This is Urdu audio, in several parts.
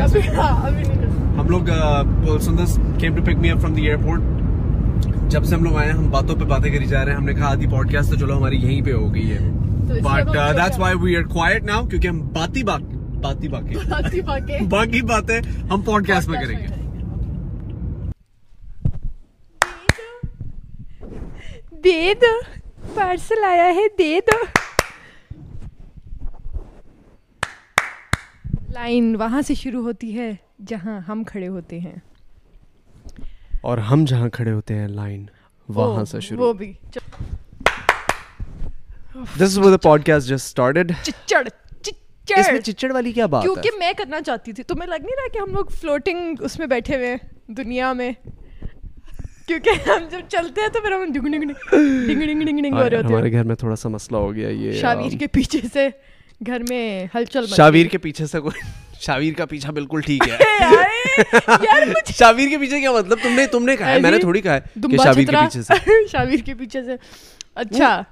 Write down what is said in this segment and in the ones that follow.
ہم لوگ came to pick me up from the airport جب سے ہم لوگ آئے ہم باتوں پہ باتیں کری جا رہے ہیں۔ ہم نے کہا آدھی پوڈ کاسٹ تو چلو ہماری یہیں پہ ہو گئی ہے but that's why we are quite now کیونکہ ہم باتی باتی باقی۔ باقی۔ باتیں ہم پوڈ کاسٹ میں کریں گے۔ دے دو۔ پارسل آیا ہے دے دو۔ لائن وہاں سے شروع ہوتی ہے جہاں ہم کھڑے ہوتے ہیں۔ اور ہم جہاں کھڑے ہوتے ہیں لائن وہاں سے شروع۔ وہ بھی۔ This is with podcast just started چچڑ اس میں چچڑ والی کیا بات ہے؟ کیونکہ میں کرنا چاہتی تھی تمہیں لگ نہیں رہا کہ ہم لوگ فلوٹنگ اس میں بیٹھے ہوئے ہیں دنیا میں۔ کیونکہ ہم جب چلتے ہیں تو پھر ہم ڈنگ ڈنگ ڈنگ ڈنگ ڈنگ ڈنگ ہو رہے ہوتے ہمارے گھر میں تھوڑا سا مسئلہ ہو گیا ہیں یہ شاویر کے پیچھے سے۔ گھر میں ہلچل شاویر کے پیچھے سے کوئی شاویر کا پیچھا بالکل ٹھیک ہے۔ شاویر کے پیچھے کیا مطلب؟ تم نے تم نے کہا ہے میں نے تھوڑی کہا ہے کہ شاویر کے پیچھے سے۔ شاویر کے پیچھے سے۔ اچھا۔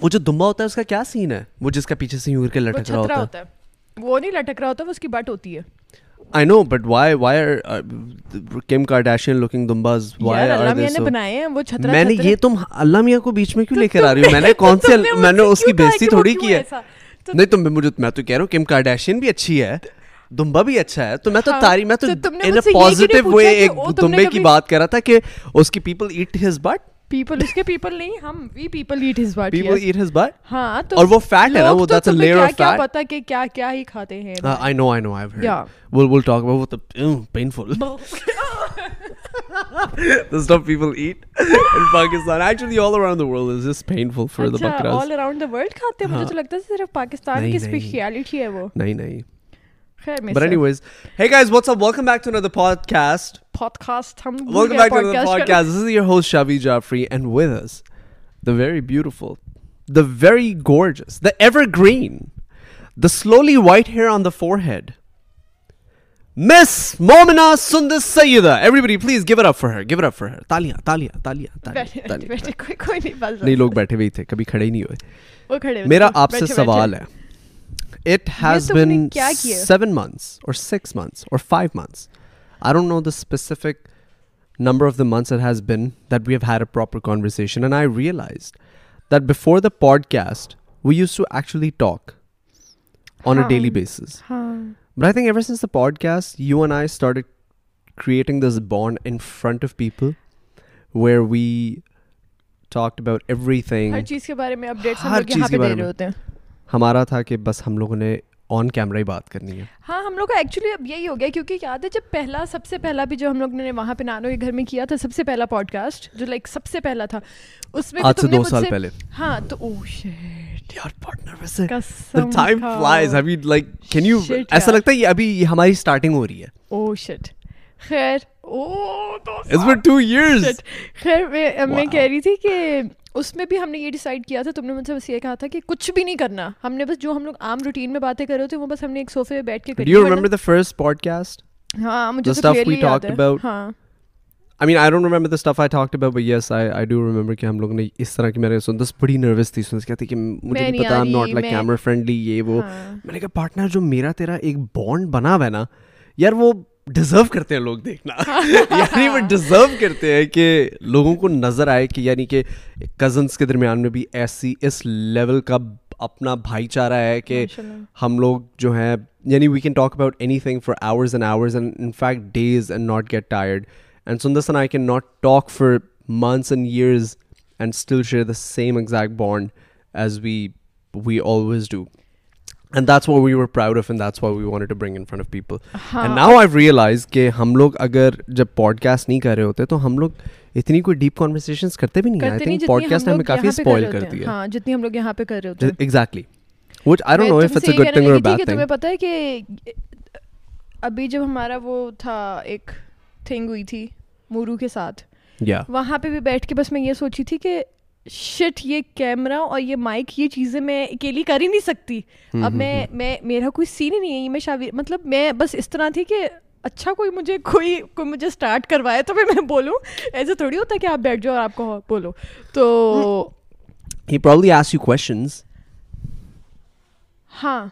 وہ جو دمبا ہوتا ہے اس کا کیا سین ہے؟ وہ جس کا پیچھے سے یوں کر کے لٹک رہا ہوتا ہے۔ وہ نہیں لٹک رہا ہوتا وہ اس کی بٹ ہوتی ہے۔ I know but why why are Kim Kardashian looking dumbass why are میاں نے بنائے ہیں وہ چھترا میں نے یہ تم اللہ میاں کو بیچ میں کیوں لے کر آ رہی ہوں میں نے کون سے میں نے اس کی بےزتی تھوڑی کی ہے؟ نہیں تم مجھے میں تو کہہ رہا ہوں کیم کارڈیشین بھی اچھی ہے دمبا بھی اچھا ہے تو میں تو تاری میں تو ان اے پازیٹیو وے ایک دمبے کی بات کر رہا تھا کہ اس کی people eat his but people اس کے پیپل نہیں ہم we people eat his but people eat his but ہاں تو اور وہ فیٹ ہے نا وہ دیٹس ا لیئر اف کیا فیٹ پتا کہ کیا کیا ہی کھاتے ہیں۔ I know I know I have. Heard we'll we'll talk about the painful. the stuff people eat in Pakistan. Actually, all around the world is just painful for the bakras. All around the world کھاتے ہیں مجھے تو لگتا ہے صرف پاکستان نہیں، کی نہیں۔ اسپیشلٹی ہے وہ نہیں نہیں خیر میں But anyways, hey guys, what's up? Welcome back to another podcast. Podcast ہم Welcome back to another podcast. This is your host Shavi Jaffrey, and with us, the very beautiful, the very gorgeous, the evergreen, the slowly white hair on the forehead. Miss Momina Sundar Sayyida. Everybody, please give it up for her. Give it up for her. Talia, Talia, Talia, Talia. Talia. بیٹھے کوئی کوئی نہیں بس نہیں لوگ بیٹھے ہوئے تھے کبھی کھڑے ہی نہیں ہوئے وہ کھڑے میرا آپ سے سوال ہے اٹ ہیز بن کیا کیا؟ سیون منتھس اور سکس منتھس اور five months I don't know the specific number of the months it has been that we have had a proper conversation and I realize that before the podcast we used to actually talk on a daily basis I think ever since the podcast you and I start creating this bond in front of people where we talked about everything. ہر چیز کے بارے میں اپڈیٹس ہم ہر لوگ چیز یہاں کے پہ بارے دے رہے میں۔ ہوتے ہیں۔ ہمارا تھا کہ بس ہم لوگوں نے آن کیمرہ ہی بات کرنی ہے۔ ہاں ہم لوگ کا ایکچولی اب یہی ہو گیا کیونکہ یاد ہے جب پہلا سب سے پہلا بھی جو ہم لوگ نے وہاں پہ نانو کے گھر میں کیا تھا سب سے پہلا پوڈ کاسٹ جو لائک سب سے پہلا تھا اس میں آج سے دو سال پہلے۔ ہاں تو او شٹ ایسا۔ لگتا ہے یہ ابھی ہماری اسٹارٹنگ ہو رہی ہے او شٹ خیر خیر میں. کہہ رہی تھی کہ اس میں بھی ہم نے یہ ڈیسائیڈ کیا تھا تم نے مجھ سے بس یہ کہا تھا کہ کچھ بھی نہیں کرنا ہم نے بس جو ہم لوگ عام روٹین میں باتیں کر رہے تھے وہ بس ہم نے ایک صوفے پہ بیٹھ کے کری ہاں مجھے? ہاں I mean, I don't remember the stuff I talked about, but yes, I, I do remember کہ ہم لوگ نے اس طرح کی میرے سندس بڑی نروس تھی سندس کہتی کہ مجھے نہیں پتا like میں- camera friendly یہ وہ ہاں۔ میں نے کہا پارٹنر جو میرا تیرا ایک بانڈ بنا ہوا ہے نا یار وہ ڈیزرو کرتے ہیں لوگ دیکھنا یعنی وہ ڈیزرو کرتے ہیں کہ لوگوں کو نظر آئے کہ یعنی کہ کزنس کے درمیان میں بھی ایسی اس لیول کا اپنا بھائی چارہ ہے کہ۔ ہم لوگ جو ہیں یعنی we can talk about anything for hours and hours and in fact days and not get tired and Sundus and I can not talk for months and years and still share the same exact bond as we we always do and that's why we were proud of and that's why we want to bring in front of people and now I realize کہ ہم لوگ اگر جب پوڈ کاسٹ نہیں کر رہے ہوتے تو ہم لوگ اتنی کوئی ڈیپ کانورسیشن کرتے بھی نہیں آئی تھنک پوڈ کاسٹ ہمیں کافی اسپوائل کر دیا ہاں جتنی ہم لوگ یہاں پہ کر رہے ہوتے ہیں exactly which I don't know if it's a good thing اور بیڈ تھنگ تمہیں پتہ ہے کہ ابھی جب ہمارا وہ تھا ایک تھنگ ہوئی تھی مورو کے ساتھ وہاں پہ بھی بیٹھ کے بس میں یہ سوچی تھی کہ شٹ یہ کیمرہ اور یہ مائک یہ چیزیں میں اکیلی کر ہی نہیں سکتی اب میں میں میرا کوئی سین ہی نہیں ہے یہ میں شاویر مطلب میں بس اس طرح تھی کہ اچھا کوئی مجھے کوئی کوئی مجھے اسٹارٹ کروائے تو پھر میں بولوں ایسے تھوڑی ہوتا کہ آپ بیٹھ جاؤ اور آپ کو بولو تو. ہاں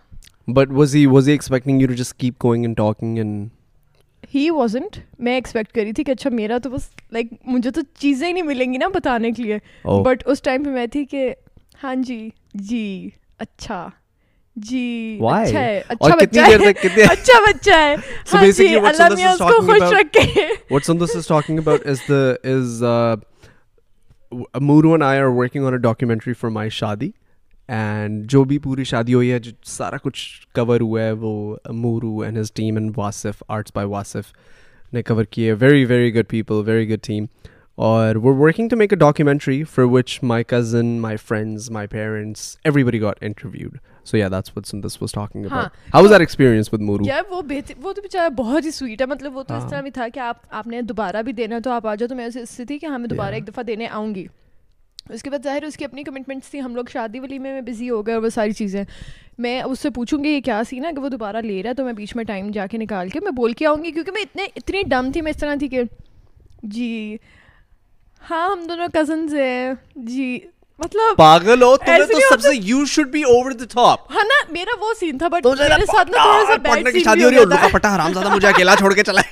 But was he was he expecting you to just keep going and talking and he wasn't میں ایکسپیکٹ کری تھی کہ اچھا میرا تو بس لائک مجھے تو چیزیں ہی نہیں ملیں گی نا بتانے کے لیے. بٹ اس ٹائم پہ میں تھی کہ ہاں جی جی اچھا جی اچھا, اچھا, اچھا بچہ ہے اچھا بچہ ہے. اینڈ جو بھی پوری شادی ہوئی ہے جو سارا کچھ کور ہوا ہے وہ Mooroo and his team and Wasif arts by Wasif نے کور کیے. Very very good people very good team اور were working to make a documentary for which my cousin my friends my parents everybody got interviewed so yeah that's this was talking about how was experience with Mooroo وہ بہتر وہ تو بیچارہ بہت ہی سویٹ ہے. مطلب وہ تو اس طرح بھی تھا کہ آپ آپ نے دوبارہ بھی دینا تو آپ آ جاؤ تو میں اسے اس سے تھی کہ ہاں، ہمیں دوبارہ ایک دفعہ دینے آؤں گی۔ اس کے بعد ظاہر اس کی اپنی کمٹمنٹس تھیں ہم لوگ شادی والی میں بزی ہو گئے اور وہ ساری چیزیں۔ میں اس سے پوچھوں گی یہ کیا سین ہے؟ کہ وہ دوبارہ لے رہا ہے تو میں بیچ میں ٹائم جا کے نکال کے میں بول کے آؤں گی کیونکہ میں اتنے اتنی ڈم تھی میں اس طرح تھی کہ جی۔ ہاں ہم دونوں کزنز ہیں۔ جی مطلب پاگل ہو تو سب سے you be over the top ہاں نا میرا وہ سین تھا بٹ میرے ساتھ نا تھوڑا سا شادی ہو رہی ہے لوکا پٹا حرام زادہ مجھے اکیلا چھوڑ کے چلا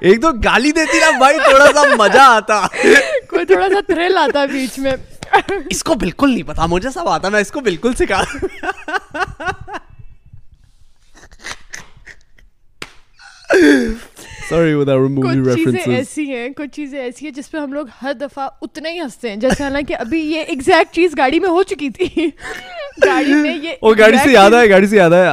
ایک تو گالی دیتی نا بھائی تھوڑا سا مزہ آتا۔ کوئی تھوڑا سا تھرل آتا ہے بیچ میں۔ اس کو بالکل نہیں پتا مجھے سب آتا میں اس کو بالکل سکھا۔ ایسی ہیں کچھ چیزیں ایسی ہیں جس پہ ہم لوگ ہر دفعہ اتنے ہی ہنستے ہیں۔ جیسے حالانکہ ابھی یہ ایگزیکٹ چیز گاڑی میں ہو چکی تھی۔ گاڑی گاڑی سے یاد ہے گاڑی سے یاد آئے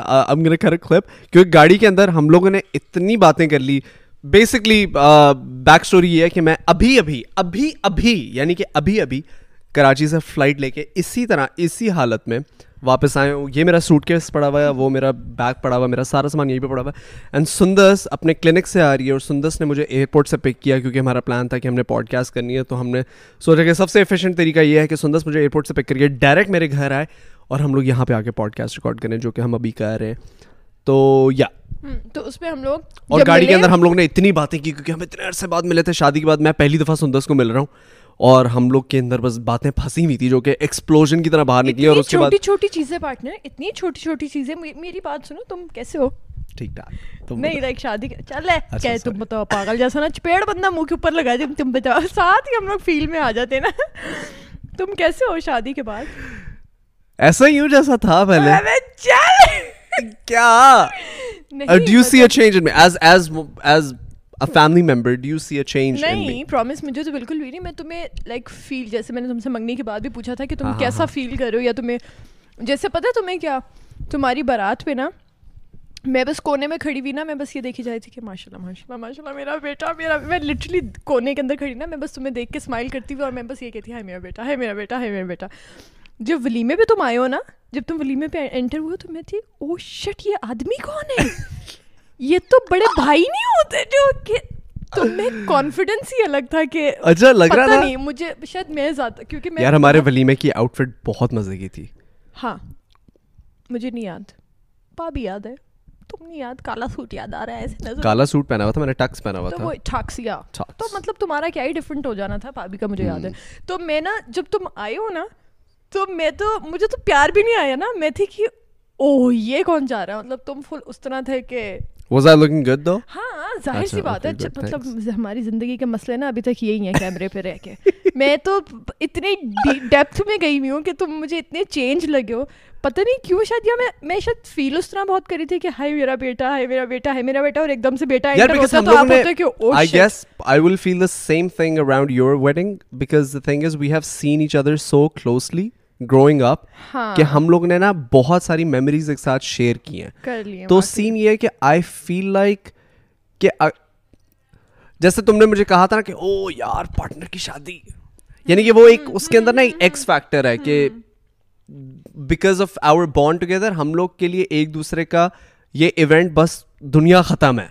کیونکہ گاڑی کے اندر ہم لوگوں نے اتنی باتیں کر لی۔ بیسکلی بیک اسٹوری یہ ہے کہ میں ابھی ابھی ابھی ابھی یعنی کہ ابھی ابھی کراچی سے فلائٹ لے کے اسی طرح، اسی حالت میں واپس آئے ہوں۔ یہ میرا سوٹ کیس پڑا ہوا ہے، وہ میرا بیگ پڑا ہوا میرا سارا سامان یہیں پہ پڑا ہوا ہے۔ اینڈ سندرس اپنے کلینک سے آ رہی ہے اور سندرس نے مجھے ایئرپورٹ سے پک کیا کیونکہ ہمارا پلان تھا کہ ہم نے پوڈ کاسٹ کرنی ہے۔ تو ہم نے سوچا کہ سب سے ایفیشینٹ طریقہ یہ ہے کہ سندرس مجھے ایئرپورٹ سے پک کریے ڈائریکٹ میرے گھر آئے اور ہم لوگ یہاں پہ آ کے پوڈ کاسٹ ریکارڈ کریں، جو کہ ہم ابھی کر رہے ہیں۔ تو یا yeah. تو اس پہ ہم لوگ اور گاڑی کے اندر ہم لوگ نے اتنی باتیں کی کیونکہ ہم اتنے عرصے بعد ملے تھے شادی کے بعد میں پہلی دفعہ سندس کو مل رہا ہوں۔ اور ہم لوگ کے اندر بس باتیں پھنسی ہوئی تھی جو کہ ایکسپلوژن کی طرح باہر نکلی اور اس کے بعد چھوٹی چھوٹی چیزیں پارٹنر اتنی چھوٹی چھوٹی چیزیں میری بات سنو تم کیسے ہو؟ ٹھیک ٹھاک۔ نہیں لائک شادی چل ہے اچھا، تم مطلب پاگل جیسا نا چپیڑ بندہ منہ کے اوپر لگا دے تم ساتھ ہی ہم لوگ فیلڈ میں آ جاتے نا۔ تم کیسے ہو شادی کے بعد؟ ایسا ہی ہوں جیسا تھا پہلے۔ کیا؟ Do see a change in as as as family member do you see a change نہیں پرومس مطلب مجھے تو بالکل بھی نہیں. میں تمہیں لائک فیل جیسے میں نے تم سے منگنی کے بعد بھی پوچھا تھا کہ تم کیسا فیل کرو یا تمہیں جیسے پتہ تمہیں کیا تمہاری بارات پہ نا میں بس کونے میں کھڑی ہوئی نا میں بس یہ دیکھی جاتی تھی کہ ماشاء اللہ ماشاء اللہ ماشاء اللہ میرا بیٹا میرا میں لٹرلی کونے کے اندر کھڑی نا میں بس تمہیں دیکھ کے اسمائل کرتی ہوئی اور میں بس یہ کہتی ہوں میرا بیٹا ہے میرا بیٹا ہے میرا بیٹا۔ جب ولیمے پہ تم آئے ہو نا جب تم ولیمے پہ انٹر ہوئے تو میں تھی oh او شٹ یہ آدمی کون ہے؟ یہ تو بڑے بھائی نہیں ہوتے جو کہ تمہیں کانفیڈنس ہی الگ تھا کہ اچھا لگ رہا تھا؟ نہیں مجھے شاید میں زیادہ کیونکہ یار ہمارے ولیمے کی آؤٹ فٹ بہت مزے کی تھی۔ ہاں مجھے نہیں یاد۔ پا بھی یاد ہے۔ تم نہیں یاد کالا سوٹ یاد آ رہا ہے ایسے نظر۔ کالا سوٹ پہنا ہوا تھا میں نے ٹکس پہنا ہوا تھا۔ وہ ٹکس یا تو مطلب تمہارا کیا ہی ڈفرنٹ ہو جانا تھا پابی کا مجھے یاد ہے۔ تو میں نا جب تم آئے ہو نا تو میں تو مجھے تو پیار بھی نہیں آیا نا۔ میں تھی کہ او یہ کون جا رہا ہے؟ مطلب تم فل اس طرح تھے کہ was I looking good though ہاں ظاہر سی بات ہے۔ مطلب ہماری زندگی کے مسئلے نا ابھی تک یہی ہیں کیمرے پہ رہ کے۔ میں تو اتنی ڈیپتھ میں گئی ہوئی ہوں کہ تم مجھے اتنے چینج لگے ہو۔ پتہ نہیں کیوں شاید یا میں میں شاید فیل اس طرح بہت کری تھی کہ ہائی میرا بیٹا ہائی میرا بیٹا ہائی میرا بیٹا اور ایک دم سے بیٹا انٹر تو آپ ہوتے کہ او I guess I will feel the same thing around your wedding because the thing is we have seen each other so closely growing up کہ ہم لوگ نے نا بہت ساری میموریز ایک ساتھ شیئر کی ہیں۔ تو سین یہ ہے کہ آئی فیل لائک کہ جیسے تم نے مجھے کہا تھا نا کہ او یار پارٹنر کی شادی۔ یعنی کہ وہ ایک اس کے اندر نا ایکس فیکٹر ہے کہ because of our bond together ہم لوگ کے لیے ایک دوسرے کا یہ ایونٹ بس دنیا ختم ہے۔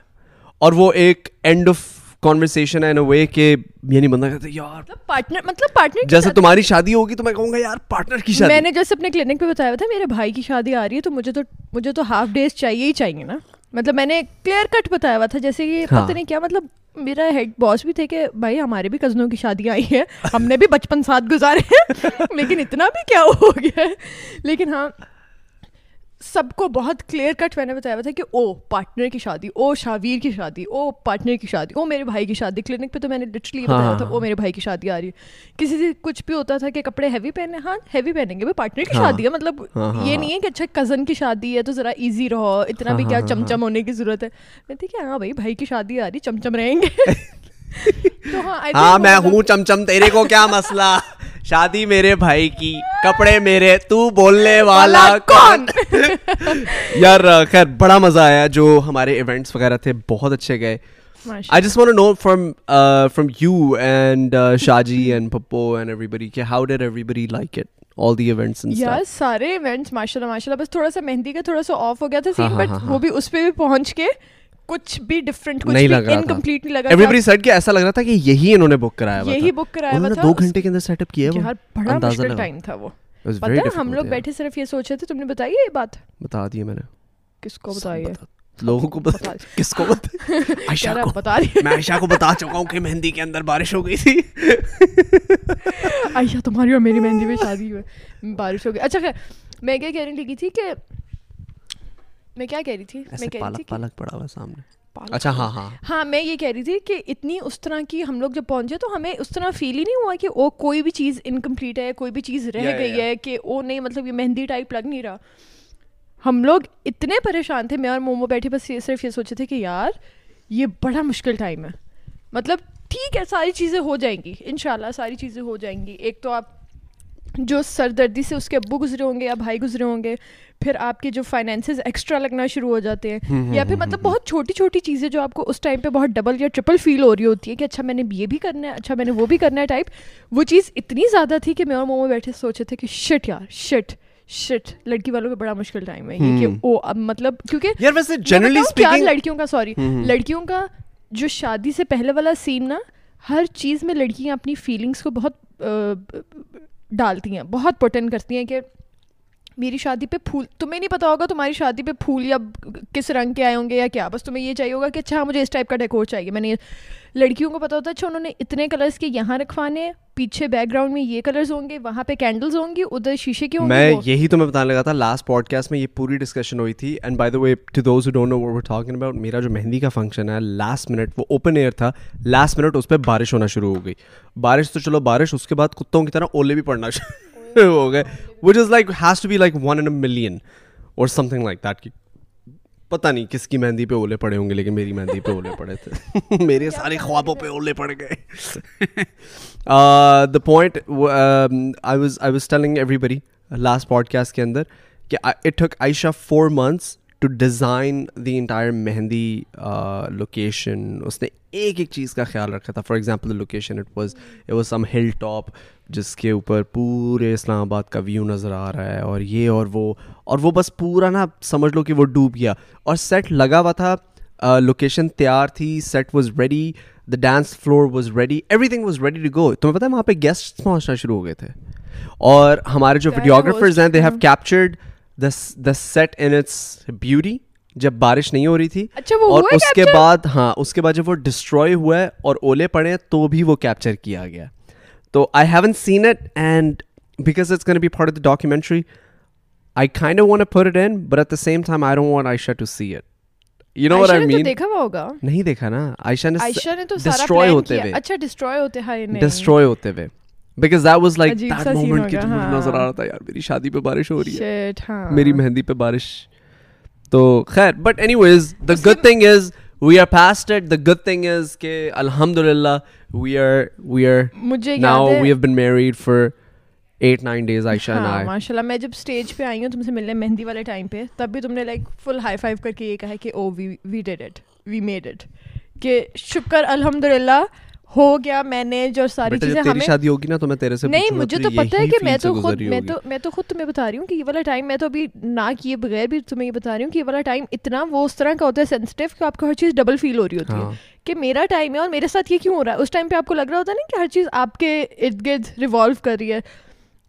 اور وہ ایک اینڈ آف کانورسیشن ہے ان وے کہ یعنی بندہ کہتا ہے یار پارٹنر مطلب پارٹنر مطلب جیسے تمہاری شادی ہوگی تو میں کہوں گا یار پارٹنر کی شادی. میں نے جیسے اپنے کلینک پہ بتایا تھا میرے بھائی کی شادی آ رہی ہے تو مجھے تو مجھے تو ہاف ڈیز چاہیے ہی چاہیے نا. مطلب میں نے کلیئر کٹ بتایا ہوا تھا جیسے کہ ہاں۔ پتہ نہیں کیا مطلب میرا ہیڈ باس بھی تھے کہ بھائی ہمارے بھی کزنوں کی شادی آئی ہے ہم نے بھی بچپن ساتھ گزارے ہیں لیکن اتنا بھی کیا ہو گیا لیکن ہاں سب کو بہت کلیئر کٹ میں نے بتایا ہوا تھا کہ او پارٹنر کی شادی او شاویر کی شادی او پارٹنر کی شادی او میرے بھائی کی شادی کلینک پہ تو میں نے لٹرلی ہاں، بتایا تھا او میرے بھائی کی شادی آ رہی ہے۔ کسی سے کچھ بھی ہوتا تھا کہ کپڑے ہیوی پہنے ہاں ہیوی پہنیں گے پارٹنر کی شادی ہے مطلب یہ نہیں ہے کہ اچھا کزن کی شادی ہے تو ذرا ایزی رہو اتنا بھی کیا چمچم ہونے کی ضرورت ہے۔ میں تھی کہ ہاں بھائی بھائی کی شادی آ رہی چمچم رہیں گے۔ ہاں میں ہوں چمچم تیرے کو کیا مسئلہ؟ شادی میرے بھائی کی کپڑے میرے تو بولنے والا کون؟ یار خیر بڑا مزہ آیا جو ہمارے ایونٹس وغیرہ تھے بہت اچھے گئے۔ I just want know from from you and Shaji and Pappu and everybody کہ how did everybody like it all the events یار سارے ایونٹس ماشاء اللہ ماشاء اللہ بس تھوڑا سا مہندی کا تھوڑا سا آف ہو گیا تھا سین بٹ وہ بھی اس پہ بھی پہنچ کے کچھ بھی ڈفرنٹ نہیں لگ رہا انکمپلیٹ نہیں لگا ایوری سیٹ کہ ایسا لگ رہا تھا کہ یہی انہوں نے بک کرایا یہی بک کرایا ہوا تھا۔ دو گھنٹے کے اندر سیٹ اپ کیا وہ یار بڑا مشکل ٹائم تھا وہ۔ پتہ ہم لوگ بیٹھے صرف یہ سوچ رہے تھے تم نے بتائی یہ بات؟ بتا دی میں نے۔ کس کو بتائی ہے؟ لوگوں کو کس کو عائشہ کو بتا رہی میں عائشہ کو بتا چکا ہوں کہ مہندی کے اندر بارش ہو گئی تھی۔ عائشہ تمہاری اور میری مہندی میں شادی ہوئی۔ بارش ہو گئی۔ اچھا خیر میں کیا کہنے لگی تھی کہ میں کیا کہہ رہی تھی؟ میں کہہ رہی تھی پالک پڑا ہوا سامنے۔ اچھا ہاں ہاں۔ ہاں میں یہ کہہ رہی تھی کہ اتنی اس طرح کی ہم لوگ جب پہنچے تو ہمیں اس طرح فیل ہی نہیں ہوا کہ او کوئی بھی چیز انکمپلیٹ ہے کوئی بھی چیز رہ گئی ہے کہ او نہیں مطلب یہ مہندی ٹائپ لگ نہیں رہا۔ ہم لوگ اتنے پریشان تھے میں اور مومو بیٹھے بس یہ صرف یہ سوچے تھے کہ یار یہ بڑا مشکل ٹائم ہے۔ مطلب ٹھیک ہے ساری چیزیں ہو جائیں گی ان شاء اللہ ساری چیزیں ہو جائیں گی۔ ایک تو آپ جو سر دردی سے اس کے ابو گزرے ہوں گے یا بھائی گزرے ہوں گے پھر آپ کے جو فائنینسز ایکسٹرا لگنا شروع ہو جاتے ہیں۔ یا پھر مطلب بہت چھوٹی چھوٹی چیزیں جو آپ کو اس ٹائم پہ بہت ڈبل یا ٹرپل فیل ہو رہی ہوتی ہے کہ اچھا میں نے یہ بھی کرنا ہے اچھا میں نے وہ بھی کرنا ہے ٹائپ وہ چیز اتنی زیادہ تھی کہ میں اور مومو بیٹھے سوچے تھے کہ شٹ یار شٹ شٹ لڑکی والوں کا بڑا مشکل ٹائم ہے۔ یہ کہ او مطلب کیونکہ یار ویسے جنرلی اسپیکنگ لڑکیوں کا سوری لڑکیوں کا جو شادی سے پہلے والا سین نا ہر چیز میں لڑکیاں اپنی فیلنگس کو بہت ڈالتی ہیں بہت پوٹن کرتی ہیں کہ میری شادی پہ پھول تمہیں نہیں پتا ہوگا تمہاری شادی پہ پھول یا کس رنگ کے آئے ہوں گے یا کیا بس تمہیں یہ چاہیے ہوگا کہ اچھا مجھے اس ٹائپ کا ڈیکور چاہیے۔ میں نے لڑکیوں کو پتا ہوتا ہے اچھا انہوں نے اتنے کلرس کے یہاں رکھوانے پیچھے بیک گراؤنڈ میں یہ کلرز ہوں گے وہاں پہ کینڈلز ہوں گی ادھر شیشے کے ہوں گے میں یہی تو میں بتانے لگا تھا لاسٹ پوڈ کاسٹ میں یہ پوری ڈسکشن ہوئی تھی۔ And by the way to those don't know what talking about میرا جو مہندی کا فنکشن ہے لاسٹ منٹ وہ اوپن ایئر تھا۔ لاسٹ منٹ اس پہ بارش ہونا شروع ہو گئی۔ بارش تو چلو بارش اس کے بعد کتوں کی طرح اولے بھی پڑنا شروع ہو گئے which is like has to be like one in a million اور سم تھنگ لائک دیٹ کی پتہ نہیں کس کی مہندی پہ اولے پڑے ہوں گے لیکن میری مہندی پہ اولے پڑے تھے میرے سارے خوابوں پہ اولے پڑ گئے the point I was I was telling everybody last podcast کے اندر کہ it took Ayesha four months to design the entire mehndi location اس نے ایک ایک چیز کا خیال رکھا تھا. For example the location it was it was some hill top جس کے اوپر پورے اسلام آباد کا ویو نظر آ رہا ہے اور یہ اور وہ. اور وہ بس پورا نا سمجھ لو کہ وہ ڈوب گیا. اور سیٹ لگا ہوا تھا. لوکیشن تیار تھی. Set was ready the dance floor was ready everything was ready to go تمہیں پتا ہے وہاں پہ گیسٹ پہنچنا شروع ہو گئے تھے. اور ہمارے جو ویڈیوگرافرز ہیں they have captured the set in its beauty جب بارش نہیں ہو رہی تھی اور اس کے بعد ہاں اس کے بعد جب وہ ڈسٹروائے ہوا ہے اور اولے پڑے تو بھی وہ کیپچر کیا گیا۔ تو I haven't seen it and because it's can be of the documentary I kind want put it in but at the same time I don't want Ayesha to see it you know what I mean دیکھا ہوا ہوگا۔ نہیں دیکھا نا عائشہ نے ڈسٹروائے ہوتے ہوئے۔ اچھا ڈسٹروائے ہوتے ہیں ڈسٹروائے ہوتے ہوئے۔ Because that was like that moment کہ مجھے نظر آ رہا تھا یار میری شادی پہ بارش ہو رہی ہے۔ میری مہندی پہ بارش۔ تو خیر but anyways the good thing is we are past it the good thing is کہ الحمد للہ we are we are now we have been married for eight nine days Ayesha ماشاء اللہ میں جب اسٹیج پہ آئی ہوں تم سے ملنے مہندی والے ٹائم پہ تب بھی تم نے لائک فل ہائی فائیو کر کے یہ کہا کہ او we we did it we made it کہ شکر الحمد للہ ہو گیا میں نے جو ساری چیزیں ہمیں شادی ہوگی نا تو میں تیرے سے نہیں مجھے تو پتہ ہے کہ میں تو خود میں تو میں تو خود تمہیں بتا رہی ہوں کہ یہ والا ٹائم میں تو ابھی نہ کیے بغیر بھی تمہیں یہ بتا رہی ہوں کہ یہ والا ٹائم اتنا وہ اس طرح کا ہوتا ہے سینسٹیو کہ آپ کو ہر چیز ڈبل فیل ہو رہی ہوتی ہے۔ کہ میرا ٹائم ہے اور میرے ساتھ یہ کیوں ہو رہا ہے؟ اس ٹائم پہ آپ کو لگ رہا ہوتا ہے نا کہ ہر چیز آپ کے ارد گرد ریوالو کر رہی ہے۔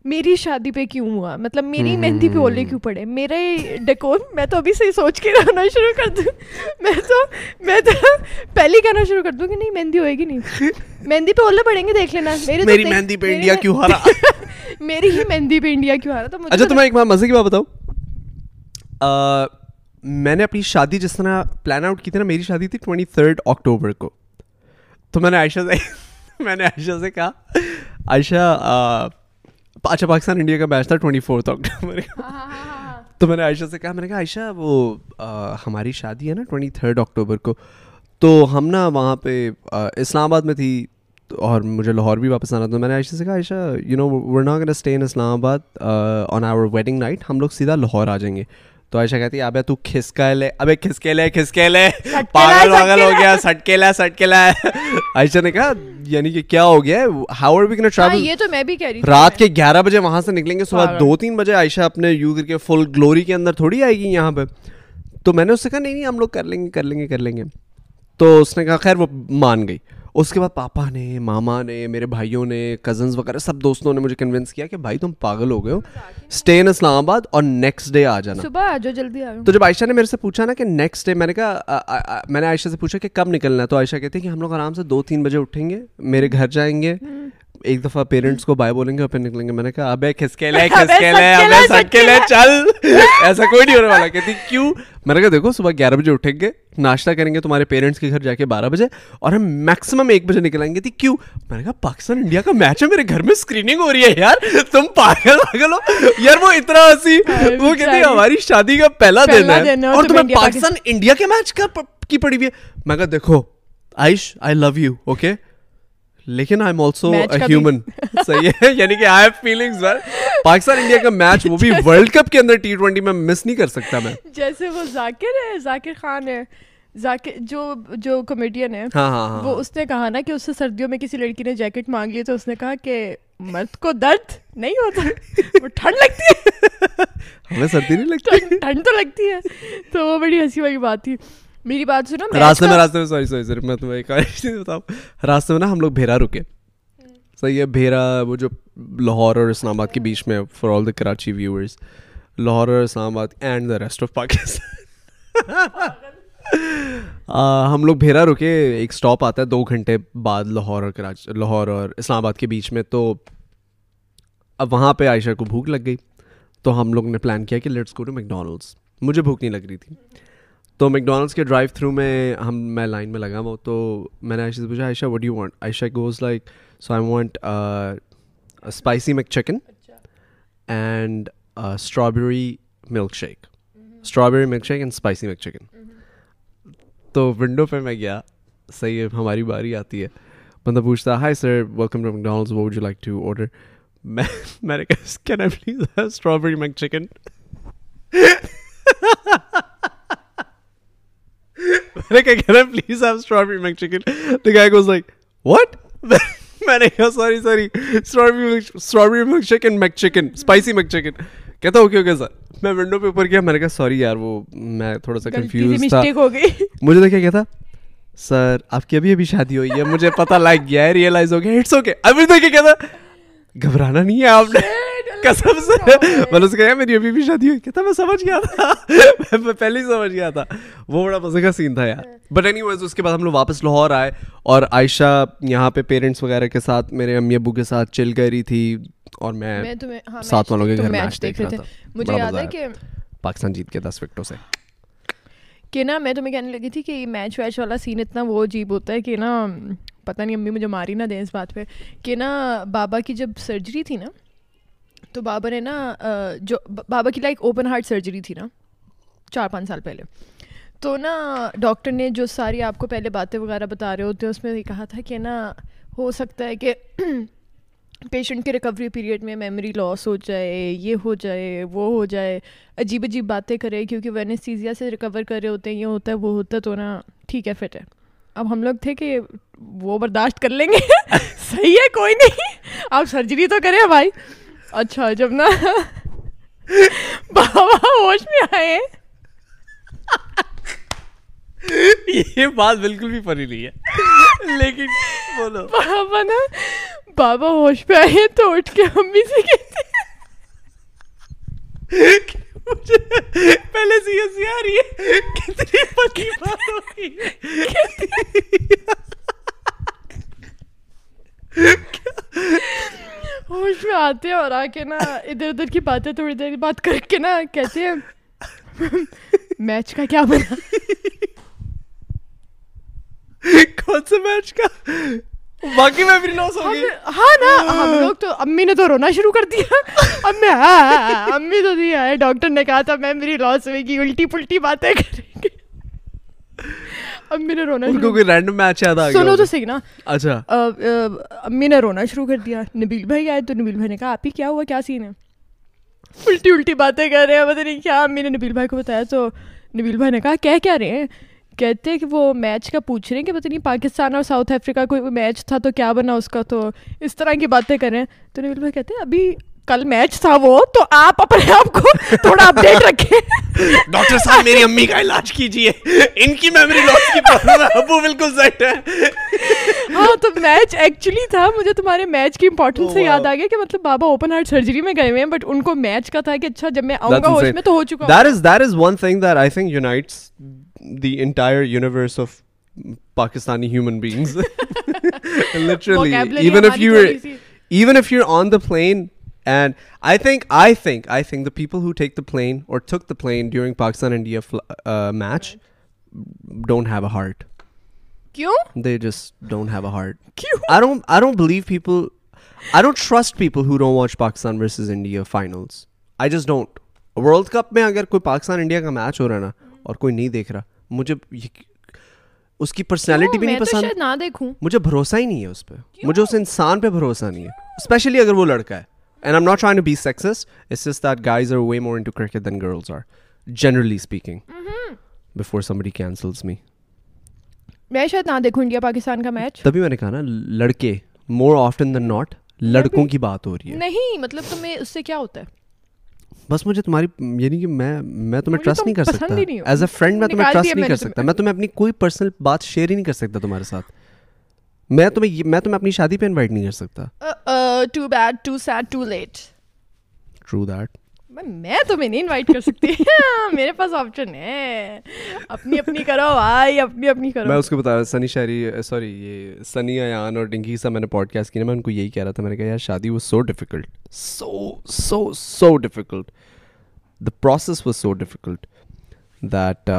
میری شادی پہ کیوں ہوا؟ مطلب میری مہندی پہ اولے کیوں پڑے؟ میرے ڈیکور میں تو ابھی سے سوچ کے رہنا شروع کر دوں۔ میں تو میں تو پہلے کہنا شروع کر دوں کہ نہیں مہندی ہوئے گی نہیں۔ مہندی پہ اولے پڑیں گے دیکھ لینا۔ میری مہندی پہ انڈیا کیوں ہارا؟ میری ہی مہندی پہ انڈیا کیوں ہارا؟ تو اچھا تمہیں ایک بار مزے کی بات بتاؤ میں نے اپنی شادی جس طرح پلان آؤٹ کی تھی نا میری شادی تھی ٹوئنٹی تھرڈ اکٹوبر کو۔ تو میں نے عائشہ سے میں نے عائشہ سے کہا عائشہ اچھا پاکستان انڈیا کا میچ تھا ٹوئنٹی فورتھ اکٹوبر تو میں نے عائشہ سے کہا میں نے کہا عائشہ وہ ہماری شادی ہے نا ٹوئنٹی تھرڈ اکٹوبر کو۔ تو ہم نا وہاں پہ اسلام آباد میں تھی اور مجھے لاہور بھی واپس آنا تھا۔ میں نے عائشہ سے کہا Ayesha you know we're not stay in Islamabad on our wedding night ہم لوگ سیدھا لاہور آ جائیں گے۔ تو عائشہ کہتی ہے ابے تو کھسکا لے ابے کھسکے لے کھسکے لے پاگل واگل ہو گیا سٹکے لا سٹکے لا عائشہ نے کہا یعنی کہ کیا ہو گیا how are we gonna travel یہ تو میں بھی کہہ رہی رات کے گیارہ بجے وہاں سے نکلیں گے صبح دو تین بجے عائشہ اپنے یو کر کے فل گلوری کے اندر تھوڑی آئے گی یہاں پہ تو میں نے اس سے کہا نہیں نہیں ہم لوگ کر لیں گے کر لیں گے کر لیں گے تو اس نے کہا خیر وہ مان گئی اس کے بعد پاپا نے ماما نے میرے بھائیوں نے کزنس وغیرہ سب دوستوں نے مجھے کنوینس کیا کہ بھائی تم پاگل ہو گئے ہو۔ اسٹے ان اسلام آباد اور نیکسٹ ڈے آ جانا۔ صبح آ جاؤ جلدی تو جب عائشہ نے میرے سے پوچھا نا کہ نیکسٹ ڈے میں نے کہا میں نے عائشہ سے پوچھا کہ کب نکلنا ہے؟ تو عائشہ کہتے ہیں کہ ہم لوگ آرام سے دو تین بجے اٹھیں گے میرے گھر جائیں گے۔ ایک دفعہ پیرنٹس کو بائے بولیں گے اور پھر نکلیں گے۔ میں نے کہا ابے کھسکے لے کھسکے لے ابے سٹکے لے چل۔ ایسا کوئی نہیں ہونے والا۔ کہتی کیوں؟ میں نے کہا دیکھو صبح گیارہ بجے اٹھیں گے ناشتہ کریں گے تمہارے پیرنٹس کے گھر جا کے بارہ بجے اور ہم میکسیمم ایک بجے نکلیں گے۔ تھی کیوں؟ میں نے کہا پاکستان انڈیا کا میچ ہے میرے گھر میں اسکریننگ ہو رہی ہے یار تم پاگل پاگل ہو۔ یار وہ اتنا ہنسی۔ وہ کہتی ہماری شادی کا پہلا دن ہے اور تمہیں پاکستان انڈیا کے میچ کی پڑی ہوئی ہے؟ میں کہا دیکھو عائش آئی لو یو اوکے لیکن آئی ایم آلسو ہیومن صحیح ہے یعنی کہ I have feelings Pakistan India کا میچ وہ بھی ورلڈ کپ کے اندر ٹی ٹوینٹی میں مس نہیں کر سکتا میں۔ جیسے وہ ذاکر ہے ذاکر خان ہے۔ ذاکر جو جو ہے ہاں ہاں وہ اس نے کہا نا کہ اس سے سردیوں میں کسی لڑکی نے جیکٹ مانگ لی تو اس نے کہا کہ مرد کو درد نہیں ہوتا وہ ٹھنڈ لگتی ہے۔ ہمیں سردی نہیں لگتی۔ ٹھنڈ تو لگتی ہے۔ تو وہ بڑی ہنسی والی بات تھی۔ میری بات سنو راستے میں راستے میں سوری سوری سوری میں تمہیں ایک بتاؤں۔ راستے میں نا ہم لوگ بھیرا رکے۔ صحیح ہے بھیرا وہ جو لاہور اور اسلام آباد کے بیچ میں for all the Karachi viewers Lahore اور Islamabad and the rest of Pakistan ہم لوگ بھیرا رکے ایک اسٹاپ آتا ہے دو گھنٹے بعد لاہور اور کراچی لاہور اور اسلام آباد کے بیچ میں۔ تو اب وہاں پہ عائشہ کو بھوک لگ گئی۔ تو ہم لوگ نے پلان کیا کہ لیٹس گو ٹو میکڈونلڈس مجھے بھوک نہیں لگ رہی تھی۔ تو میکڈونلڈس کے ڈرائیو تھرو میں ہم میں لائن میں لگا ہوا تو میں نے عائشہ سے پوچھا Ayesha what you want Ayesha goes like so I want spicy McChicken and strawberry milkshake strawberry milkshake and spicy McChicken تو ونڈو پہ میں گیا صحیح ہے ہماری باری آتی ہے۔ بندہ پوچھتا hi sir welcome to McDonald's would you like to order میں میں نے کہا can I please strawberry McChicken میں نے کہا کہنا please have strawberry McChicken goes like what میں نے کہا sorry sorry strawberry strawberry chicken McChicken spicy McChicken کہتا اوکے اوکے سر میں ونڈو پہ اوپر کیا میں نے کہا سوری یار وہ میں تھوڑا سا کنفیوز تھا مجھے دیکھا کیا تھا سر آپ کی ابھی ابھی شادی ہوئی ہے مجھے پتہ لگ گیا ہے ریئلائز ہو گیا اٹس اوکے ابھی دیکھے کیا تھا گھبرانا نہیں ہے آپ نے قسم سے۔ میں نے کہا میری ابھی بھی شادی ہوئی۔ کہتا میں سمجھ گیا تھا۔ میں پہلے ہی سمجھ گیا تھا۔ وہ بڑا مزے کا سین تھا یار۔ بٹ اینی ویز اس کے بعد ہم لوگ واپس لاہور آئے اور عائشہ یہاں پہ پیرنٹس وغیرہ کے ساتھ میرے امی ابو کے ساتھ چل کر رہی تھی اور میں ہاں، سات والوں کے گھر میچ دیکھ رہا تھا۔ مجھے یاد ہے کہ پاکستان جیت کے دس وکٹوں سے۔ کہ نا میں تمہیں کہنے لگی تھی کہ میچ ویچ والا سین اتنا وہ عجیب ہوتا ہے کہ نا پتہ نہیں امی مجھے ماری نہ دیں اس بات پہ۔ کہ نا بابا کی جب سرجری تھی نا تو بابا نے نا جو بابا کی لائک اوپن ہارٹ سرجری تھی نا، چار پانچ سال پہلے۔ تو نا ڈاکٹر نے جو ساری آپ کو پہلے باتیں وغیرہ بتا رہے ہوتے ہیں، اس میں یہ کہا تھا کہ نا، ہو سکتا ہے کہ پیشنٹ کے ریکوری پیریڈ میں میموری لاس ہو جائے، یہ ہو جائے، وہ ہو جائے۔ عجیب عجیب باتیں کرے، کیونکہ وینسیزیا سے ریکور کر رہے ہوتے ہیں، یہ ہوتا ہے، وہ ہوتا ہے، تو نا، ٹھیک ہے فٹ ہے۔ اب ہم لوگ تھے کہ وہ برداشت کر لیں گے۔ صحیح ہے، کوئی نہیں۔ آپ سرجری تو کریں، بھائی۔ اچھا جب نا بابا ہوش میں آئے۔ یہ بات بالکل بھی پری نہیں ہے۔ لیکن بولو۔ بابا نا بابا ہوش پہ آئے تو اٹھ کے امی سے کہتے مجھے پہلے سے یہ سی آ رہی ہے۔ کتنی پکی بات ہو گئی ہوش میں آتے ہیں اور آ کے نا ادھر ادھر کی باتیں تھوڑی دیر بات کر کے نا کہتے ہیں۔ میچ کا کیا بنا؟ کون سے میچ کا؟ باقی میں بھی لوس ہو گئی۔ ہاں نا ہم لوگ تو امی نے تو رونا شروع کر دیا۔ اب میں ہاں, ہاں،, ہاں، امی تو دیا ہے ڈاکٹر نے کہا تھا میں میری لاس ہوئے گی الٹی پلٹی باتیں کریں گے۔ اب نے رونا ان کو رینڈم میچ یاد آ گیا سنو تو صحیح نا۔ اچھا۔ اب میں نے رونا شروع کر دیا۔ نبیل بھائی آئے تو نبیل بھائی نے کہا آپ ہی کیا ہوا؟ کیا سین ہے؟ الٹی الٹی باتیں کر رہے ہیں پتہ نہیں کیا۔ امی نے نبیل بھائی کو بتایا تو نبیل بھائی نے کہا کہہ کیا رہے ہیں؟ کہتے ہیں کہ وہ میچ کا پوچھ رہے ہیں کہ پتہ نہیں پاکستان اور ساؤتھ افریقہ کوئی میچ تھا تو کیا بنا اس کا؟ تو اس طرح کی باتیں کریں تو نبیل بھائی کہتے ہیں ابھی کل میچ تھا وہ تو آپ اپنے آپ کو تھوڑا اپڈیٹ رکھیں۔ ڈاکٹر صاحب میری امی کا علاج کیجیے ان کی میموری لاس کی ابو بالکل سیٹ ہے۔ ہاں تو میچ ایکچولی تھا۔ مجھے تمہارے میچ کی امپورٹنس سے یاد اگیا کہ مطلب بابا اوپن ہارٹ سرجری میں گئے ہوئے ہیں بٹ ان کو میچ کا تھا کہ اچھا جب میں آؤں گا ہوش میں تو ہو چکا that is that is one thing that I think unites the entire universe of Pakistani human beings literally even if you even if you on the plane and I think the people plane during Pakistan میں اگر کوئی پاکستان انڈیا کا میچ ہو رہا ہے نا اور کوئی نہیں دیکھ رہا مجھے اس کی پرسنالٹی بھی نہیں پسند مجھے بھروسہ ہی نہیں ہے اس پہ مجھے اس انسان پہ بھروسہ نہیں ہے اسپیشلی اگر وہ لڑکا ہے And I'm not trying to be sexist. It's just that guys are way more into cricket than girls are, generally speaking. Mm-hmm. Before somebody cancels me. میں شاید نہ دیکھوں انڈیا پاکستان کا میچ تبھی میں نے کہا نا لڑکے مور آفٹن دین ناٹ لڑکوں کی بات ہو رہی ہے نہیں مطلب تمہیں اس سے کیا ہوتا ہے بس مجھے تمہاری یعنی کہ میں میں تمہیں ٹرسٹ نہیں کر سکتا ایز اے فرینڈ میں تمہیں ٹرسٹ نہیں کر سکتا میں تمہیں اپنی کوئی پرسنل بات شیئر ہی نہیں کر سکتا تمہارے ساتھ میں تمہیں میں تمہیں اپنی شادی پہ انوائٹ نہیں کر سکتا۔ Too bad too sad too late true that میں تمہیں نہیں انوائٹ کر سکتی۔ ہاں، میرے پاس آپشن ہے۔ اپنی اپنی کرو بھائی اپنی اپنی کرو۔ میں اس کو بتا رہا سنی شہری uh, سوری یہ سنی ایان اور ڈنگی سا میں نے پوڈ کاسٹ کی نا میں ان کو یہی کہہ رہا تھا میں نے کہا یار شادی وہ so difficult so so so difficult the process was so difficult that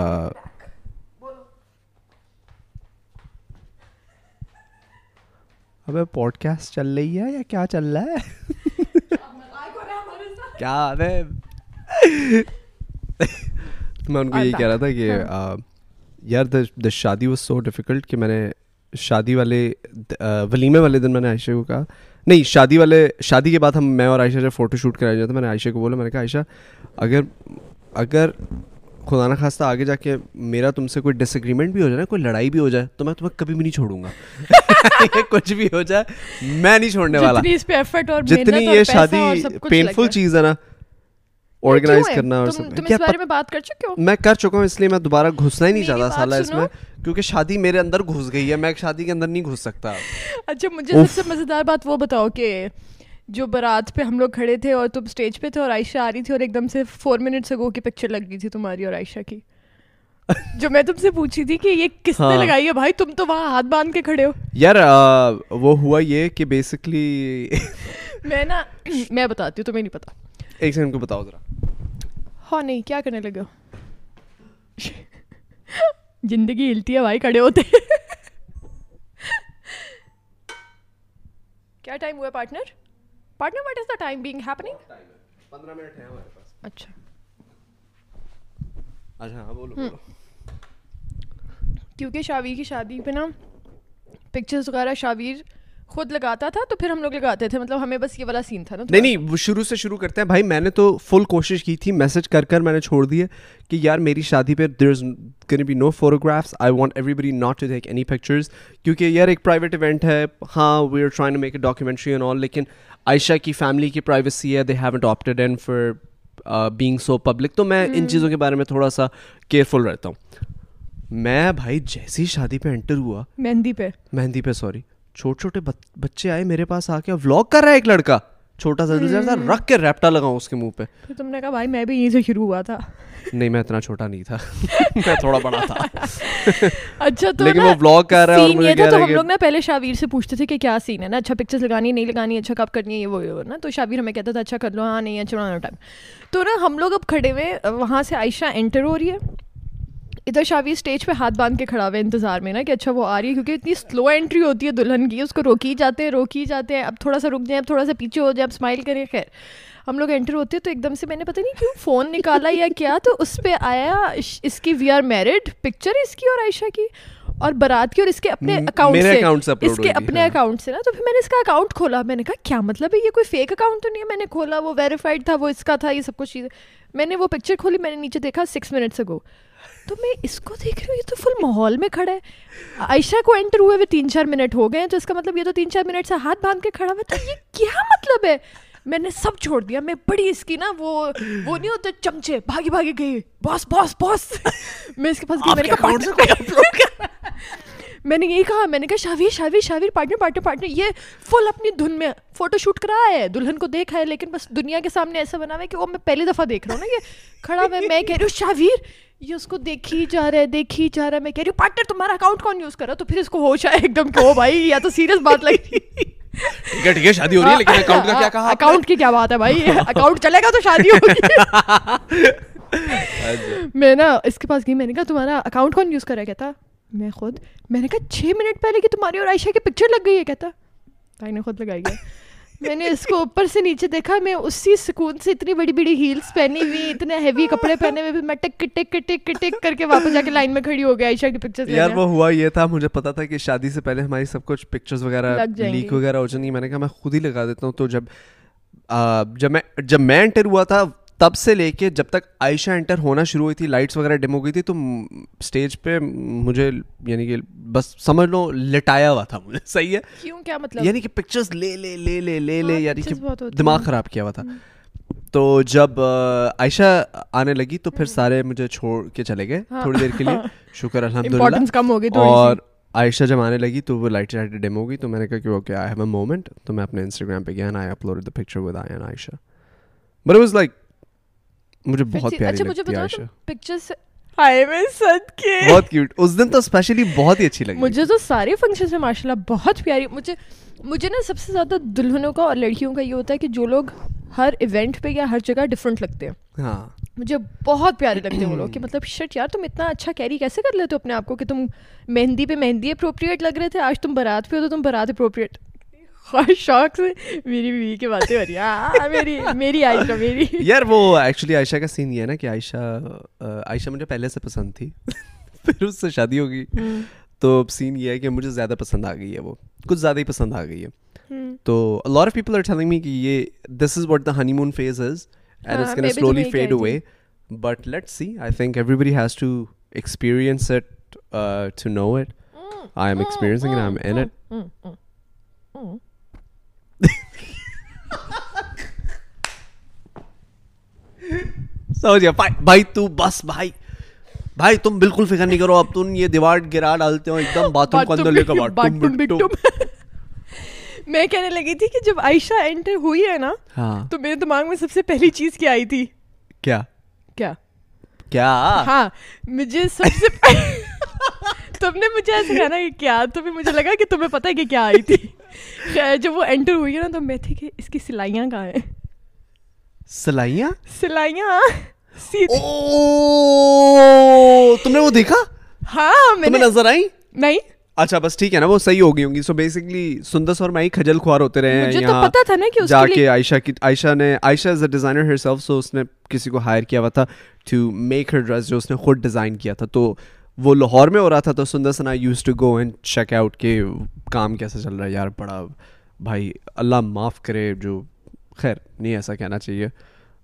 ابھی پوڈ کاسٹ چل رہی ہے یا کیا چل رہا ہے؟ کیا ابے میں ان کو یہی کہہ رہا تھا کہ یار دا شادی واز سو ڈیفیکلٹ کہ میں نے شادی والے ولیمے والے دن میں نے عائشہ کو کہا۔ نہیں شادی والے شادی کے بعد ہم میں اور عائشہ جب فوٹو شوٹ کرایا جاتا میں نے عائشہ کو بولا میں نے کہا عائشہ اگر اگر خدا نہ خواستہ آگے جا کے میرا تم سے کوئی ڈس اگریمنٹ بھی ہو جائے نا کوئی لڑائی بھی ہو جائے تو میں تمہیں کبھی بھی نہیں چھوڑوں گا۔ کچھ بھی ہو جائے میں نہیں چھوڑنے والا۔ جتنی یہ شادی پینفل چیز ہے نا آرگنائز کرنا اور سب۔ کیا میں بات کر چکے ہو؟ میں کر چکا ہوں اس لیے میں دوبارہ گھسنا ہی نہیں چاہتا سالہ اس میں کیونکہ شادی میرے اندر گھس گئی ہے میں شادی کے اندر نہیں گھس سکتا۔ اچھا مجھے سب سے مزیدار بات وہ بتاؤ کہ جو برات پہ ہم لوگ کھڑے تھے اور تم اسٹیج پہ تھے اور عائشہ آ رہی تھی اور ایک دم سے فور منٹس اگو کی پکچر لگ رہی تھی تمہاری اور عائشہ کی۔ جو میں تم سے پوچھی تھی کہ یہ کس نے ہاں۔ لگائی ہے بھائی تم تو وہاں ہاتھ باندھ کے کھڑے ہو۔ یار وہ ہوا یہ کہ بیسکلی میں نا میں بتاتی ہوں تمہیں نہیں پتا۔ ایک سیکنڈ کو بتاؤ ذرا۔ ہاں نہیں کیا کرنے لگے ہو؟ زندگی ہلتی ہے بھائی کھڑے ہوتے۔ کیا ٹائم ہوا partner partner what is the time being happening پندرہ منٹ ہے ہمارے پاس اچھا اچھا ہاں بولو کیونکہ شاویر کی شادی پہ نا پکچرز وغیرہ شاویر خود لگاتا تھا تو پھر ہم لوگ لگاتے تھے مطلب ہمیں بس یہ والا سین تھا نا نہیں نہیں وہ شروع سے شروع کرتے ہیں بھائی میں نے تو فل کوشش کی تھی میسج کر کر میں نے چھوڑ دیے کہ یار میری شادی پہ there is can be no photographs I want everybody not to take any pictures کیونکہ یار ایک پرائیویٹ ایونٹ ہے ہاں we are trying to make a documentary and all لیکن عائشہ کی فیملی کی پرائیویسی ہے they have adapted and for being so public تو میں ان hmm. چیزوں کے بارے میں تھوڑا سا کیئرفل رہتا ہوں۔ میں بھائی جیسی شادی پہ انٹر ہوا۔ مہندی پہ۔ مہندی پہ سوری چھوٹے چھوٹے بچے آئے میرے پاس آ کے ولاگ کر رہا ہے ایک لڑکا۔ چھوٹا سا جلزر تھا رکھ کے ریپٹا لگاؤں اس کے منہ پہ۔ تم نے کہا بھائی میں بھی یہیں سے شروع ہوا تھا۔ نہیں میں اتنا چھوٹا نہیں تھا۔ میں تھوڑا بڑا تھا۔ اچھا تو لیکن وہ بلاگ کر رہا ہے اور مجھے کہہ رہا ہے ہم لوگ نا پہلے شاویر سے پوچھتے تھے کہ کیا سین ہے نا اچھا پکچرز لگانی نہیں لگانی اچھا کب کرنی ہے یہ وہ نا۔ تو شاویر ہمیں کہتا تھا اچھا کر لو ہاں نہیں اچھا ٹائم تو نا ہم لوگ اب کھڑے ہوئے وہاں سے عائشہ انٹر ہو رہی ہے۔ ادھر شاویر اسٹیج پہ ہاتھ باندھ کے کھڑا ہوا ہے انتظار میں نا کہ اچھا وہ آ رہی ہے کیونکہ اتنی سلو انٹری ہوتی ہے دلہن کی اس کو روکی جاتے ہیں روکی جاتے ہیں۔ اب تھوڑا سا رک جائیں اب تھوڑا سا پیچھے ہو جائے اب اسمائل کریں خیر۔ ہم لوگ انٹر ہوتے ہیں تو ایک دم سے میں نے پتہ نہیں کیوں فون نکالا یا کیا تو اس پہ آیا اس کی وی آر میرڈ پکچر اس کی اور عائشہ کی اور بارات کی اور اس کے اپنے اکاؤنٹ سے۔ اس کے اپنے ہاں۔ اکاؤنٹ سے نا۔ تو پھر میں نے اس کا اکاؤنٹ کھولا۔ میں نے کہا کیا مطلب ہے؟ یہ کوئی فیک اکاؤنٹ تو نہیں ہے؟ میں نے کھولا وہ ویریفائڈ تھا وہ اس کا تھا یہ سب کچھ چیزیں میں نے وہ پکچر کھولی میں نے نیچے دیکھا سکس منٹس اگو تو میں اس کو دیکھ رہی ہوں یہ تو فل ماحول میں کھڑا ہے۔ عائشہ کو انٹر ہوئے ہوئے تین چار منٹ ہو گئے ہیں تو اس کا مطلب یہ تو تین چار منٹ سے ہاتھ باندھ کے کھڑا ہوا تو یہ کیا مطلب ہے؟ میں نے سب چھوڑ دیا میں بڑی اس کی نا وہ وہ نہیں ہوتے چمچے بھاگی بھاگی گئی باس باس باس میں اس کے پاس گئی میں نے میں یہی کہا میں نے کہا Shahveer Shahveer Shahveer partner partner partner یہ فل اپنی دھن میں فوٹو شوٹ کرا ہے۔ دلہن کو دیکھا ہے لیکن بس دنیا کے سامنے ایسا بنا ہوا ہے کہ وہ میں پہلی دفعہ دیکھ رہا ہوں نا یہ کھڑا ہوا ہے۔ میں کہہ رہی ہوں شاویر یہ اس کو دیکھی جا رہا ہے دیکھی جا رہا ہے۔ میں کہہ رہی ہوں پارٹنر تمہارا اکاؤنٹ کون یوز کر رہا تو پھر اس کو ہوش آیا ایک دم کہ بھائی یا تو سیریس بات لگ ٹھیک ہے۔ شادی ہو رہی ہے لیکن اکاؤنٹ کا کیا کہا؟ اکاؤنٹ کی کیا بات ہے بھائی؟ اکاؤنٹ چلے گا تو شادی ہوگی میں نا اس کے پاس گئی میں نے کہا تمہارا اکاؤنٹ کون یوز کر رہا ہے؟ کہتا میں خود میں نے کہا چھ منٹ پہلے کہ تمہاری اور عائشہ کی پکچر لگ گئی ہے کہتا بھائی نے خود لگائی ہے۔ میں نے اس کو اوپر سے نیچے دیکھا میں اسی سکون سے اتنی بڑی بڑی ہیلس پہنی ہوئی اتنے ہیوی کپڑے پہنے ہوئے میں ٹک ٹک ٹک ٹک کر کے واپس جا کے لائن میں کھڑی ہو گئی عائشہ کی پکچر یار وہ ہوا یہ تھا مجھے پتا تھا کہ شادی سے پہلے ہماری سب کچھ پکچرز وغیرہ لیک۔ وغیرہ ہو جائیں گی۔ میں نے کہا میں خود ہی لگا دیتا ہوں۔ تو جب جب میں جب میں انٹر ہوا تھا تب سے لے کے جب تک عائشہ انٹر ہونا شروع ہوئی تھی لائٹس وغیرہ ڈم ہو گئی تھی تو اسٹیج پہ مجھے یعنی کہ بس سمجھ لو لٹایا ہوا تھا مجھے۔ صحیح ہے؟ کیوں؟ کیا مطلب؟ یعنی کہ پکچرز لے لے لے لے لے لے ہاں، یعنی کہ دماغ۔ خراب کیا ہوا تھا۔ تو جب عائشہ آنے لگی تو پھر سارے مجھے چھوڑ کے چلے گئے ہاں۔ تھوڑی دیر کے لیے۔ شکر الحمد امپورٹنس کم ہو گئی تھوڑی اور عائشہ جب آنے لگی تو وہ لائٹ شائٹ ڈیم ہو گئی تو میں نے کہا کہ okay I have a moment تو میں اپنے انسٹاگرام پہ گیا I upload the picture with I Ayesha but was like مجھے بہت پیاری اچھا مجھے لگتی ہے عائشہ۔ پکچرز ہائے میں صد کے۔ بہت کیوٹ اس دن تو اسپیشلی بہت ہی اچھی لگی۔ مجھے تو سارے فنکشن میں ماشاء اللہ بہت پیاری مجھے مجھے نا سب سے زیادہ دلہنوں کا اور لڑکیوں کا یہ ہوتا ہے کہ جو لوگ ہر ایونٹ پہ یا ہر جگہ ڈفرینٹ لگتے ہیں۔ ہاں۔ مجھے بہت پیارے لگتے ہیں وہ لوگ کہ مطلب شٹ یار تم اتنا اچھا کیری کیسے کر لیتے ہو اپنے آپ کو کہ تم مہندی پہ مہندی اپروپریٹ لگ رہے تھے آج تم بارات پہ ہو تو تم بارات اپروپریٹ شوق سے میری بیوی کی باتیں ہو رہی ہیں۔ میری میری عائشہ میری۔ یار وہ ایکچولی عائشہ کا سین یہ ہے نا کہ عائشہ عائشہ مجھے پہلے سے پسند تھی پھر اس سے شادی ہوگی تو سین یہ ہے کہ مجھے زیادہ پسند آ گئی ہے وہ۔ کچھ زیادہ ہی پسند آ گئی ہے۔ تو lot of people are telling me کہ یہ this is what the honeymoon phase is and it's can slowly fade away but let see I think everybody has to experience it to know it I am experiencing I am in it سمجھ گیا بھائی تو بس بھائی بھائی تم بالکل فکر نہیں کرو اب تم یہ دیوار گرا ڈالتے ہو ایک دم باتوں کو اندر لے بٹم میں کہنے لگی تھی کہ جب عائشہ انٹر ہوئی ہے نا ہاں۔ تو میرے دماغ میں سب سے پہلی چیز کیا آئی تھی؟ کیا؟ کیا؟ کیا؟ ہاں مجھے سب سے تم نے مجھے ایسے کہا نا کہ کیا؟ تو پھر مجھے لگا کہ تمہیں پتہ ہے کہ کیا آئی تھی۔ جب وہ انٹر ہوئی ہے نا تو میں تھی کہ اس کی سلائیاں کہاں ہیں؟ سلائیاں؟ سلائیاں سیدھی۔ تم نے وہ دیکھا؟ ہاں میں نظر آئی؟ نہیں۔ اچھا بس ٹھیک ہے نا وہ صحیح ہو گئی ہوں گی۔ سو بیسکلی سندس اور میں کھجل خوار ہوتے رہے ہیں یہاں پتا تھا نا کہ جا کے عائشہ کی عائشہ نے Ayesha is a designer her self so اس نے کسی کو ہائر کیا ہوا تھا ٹو میک ہر ڈریس جو اس نے خود ڈیزائن کیا تھا۔ تو وہ لاہور میں ہو رہا تھا تو سندر سنا used to go and check out کہ کام کیسے چل رہا ہے۔ یار بڑا بھائی اللہ معاف کرے جو خیر نہیں ایسا کہنا چاہیے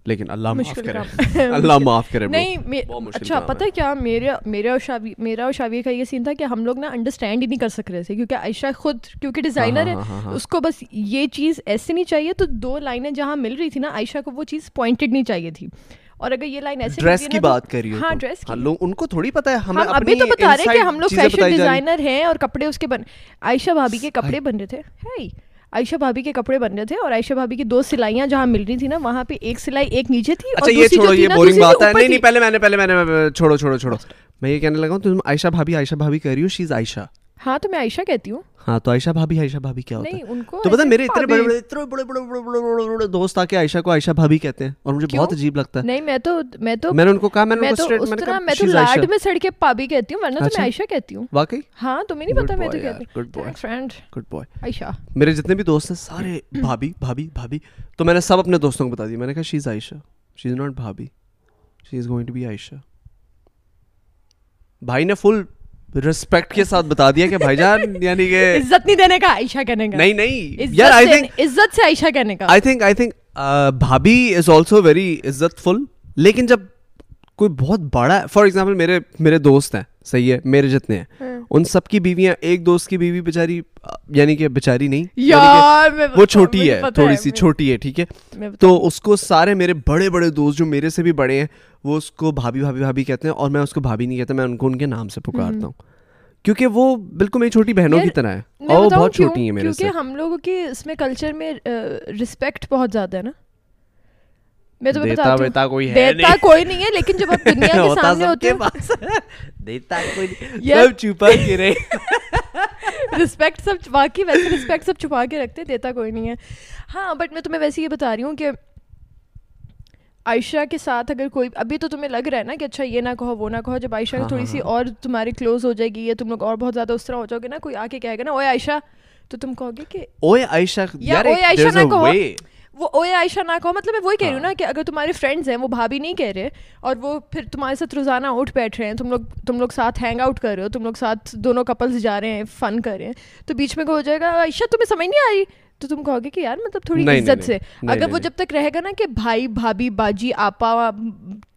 لیکن اللہ معاف کرے اللہ معاف کرے. نہیں اچھا۔ پتہ ہے کیا میرا میرا اور شاوی میرا اور شاویہ کا یہ سین تھا کہ ہم لوگ نا انڈرسٹینڈ ہی نہیں کر سک رہے تھے کیونکہ عائشہ خود کیونکہ ڈیزائنر ہے ہاں، ہاں، ہاں۔ اس کو بس یہ چیز ایسے نہیں چاہیے تو دو لائنیں جہاں مل رہی تھی نا عائشہ کو وہ چیز پوائنٹڈ نہیں چاہیے تھی اور اگر یہ لائن ایسے ڈریس کی بات کر رہی ہو ہاں۔ ڈریس ہاں لوگ ان کو تھوڑی پتا ہے ہم ابھی تو بتا رہے کہ ہم لوگ فیشن۔ ڈیزائنر ہیں اور کپڑے اس کے بن عائشہ بھابھی کے کپڑے بن رہے تھے عائشہ بھابھی کے کپڑے بن رہے تھے اور عائشہ بھابھی کی دو سلائیاں جہاں مل رہی تھی نا وہاں پہ ایک سلائی ایک نیچے تھی اچھا یہ چھوڑو یہ بورنگ بات ہے۔ نہیں نہیں پہلے میں نے پہلے میں نے چھوڑو چھوڑو چھوڑو۔ میں یہ کہنے لگا ہوں تم عائشہ بھابھی عائشہ بھابھی کہہ رہی ہو شیز عائشہ۔ ہاں تو میں عائشہ کہتی ہوں۔ ہاں تو عائشہ بھابھی عائشہ بھابھی کیا ہوتا ہے؟ تو پتہ میرے اتنے بڑے بڑے اتنے بڑے بڑے بڑے بڑے بڑے بڑے دوست آ کے عائشہ کو عائشہ بھابھی کہتے ہیں اور مجھے بہت عجیب لگتا ہے۔ نہیں میں تو میں تو میں نے ان کو کہا میں نے ان کو میں تو لاڈ میں سڑ کے پابھی کہتی ہوں ورنہ تو میں اچھا۔ عائشہ کہتی ہوں۔ واقعی؟ ہاں تمہیں نہیں پتہ میں تو کہتی ہوں۔ Good boyfriend good boy Ayesha. میرے جتنے بھی دوست ہیں سارے بھابھی بھابھی بھابھی۔ تو میں نے سب اپنے دوستوں کو بتا دیا۔ میں نے کہا شی از عائشہ she is not bhabhi. She is going to be Ayesha بھائی نے فل ریسپیکٹ کے ساتھ بتا دیا کہ بھائی جان یعنی کہ عزت نہیں دینے کا عائشہ کہنے کا۔ نہیں نہیں۔ یار آئی تھنک عزت سے عائشہ کہنے کا۔ آئی تھنک آئی تھنک بھابھی از آلسو ویری عزت فل لیکن جب کوئی بہت بڑا فار ایگزامپل میرے میرے دوست ہیں صحیح ہے میرے جتنے ہیں۔ ہاں۔ ان سب کی بیویاں ایک دوست کی بیوی بیچاری یعنی کہ بیچاری نہیں یعنی وہ چھوٹی ہے تھوڑی سی چھوٹی ہے ٹھیک ہے؟ تو اس کو سارے میرے بڑے بڑے دوست جو میرے سے بھی بڑے ہیں وہ اس کو بھابھی بھابھی بھابھی کہتے ہیں اور میں اس کو بھابھی نہیں کہتا میں ان کو ان کے نام سے پکارتا ہوں۔ کیونکہ وہ بالکل میری چھوٹی بہنوں کی طرح ہے اور بہت چھوٹی ہیں میرے سے۔ ہم لوگوں کی اس میں کلچر میں رسپیکٹ بہت زیادہ ہے نا۔ میں تو دیتا بیٹا کوئی ہے دیتا کوئی نہیں ہے لیکن جب آپ دنیا کے سامنے ہوتے ہیں دیتا کوئی نہیں سب چھپا کے رہے رسپیکٹ سب واقعی ویسے رسپیکٹ سب چھپا کے رکھتے دیتا کوئی نہیں ہے ہاں بٹ میں تمہیں ویسے یہ بتا رہی ہوں کہ عائشہ کے ساتھ اگر کوئی ابھی تو تمہیں لگ رہا ہے نا کہ اچھا یہ نہ کہو وہ نہ کہو جب عائشہ تھوڑی سی اور تمہاری کلوز ہو جائے گی یا تم لوگ اور بہت زیادہ اس طرح ہو جاؤ گے نا کوئی آ کے کہے گا نا اوے عائشہ تو تم کہو گے کہ اوے عائشہ یار اوے عائشہ نہ کہو وہ اوے عائشہ نہ کہو مطلب میں وہی کہہ رہی ہوں نا کہ اگر تمہارے فرینڈز ہیں وہ بھابھی نہیں کہہ رہے اور وہ پھر تمہارے ساتھ روزانہ اٹھ بیٹھ رہے ہیں تم لوگ تم لوگ ساتھ ہینگ آؤٹ کر رہے ہو تم لوگ ساتھ دونوں کپلز جا رہے ہیں فن کر رہے ہیں تو بیچ میں کو ہو جائے گا عائشہ تمہیں سمجھ نہیں آ رہی؟ تو تم کہو گے کہ یار مطلب تھوڑی عزت سے۔ اگر وہ جب تک رہے گا نا کہ بھائی بھابھی باجی آپا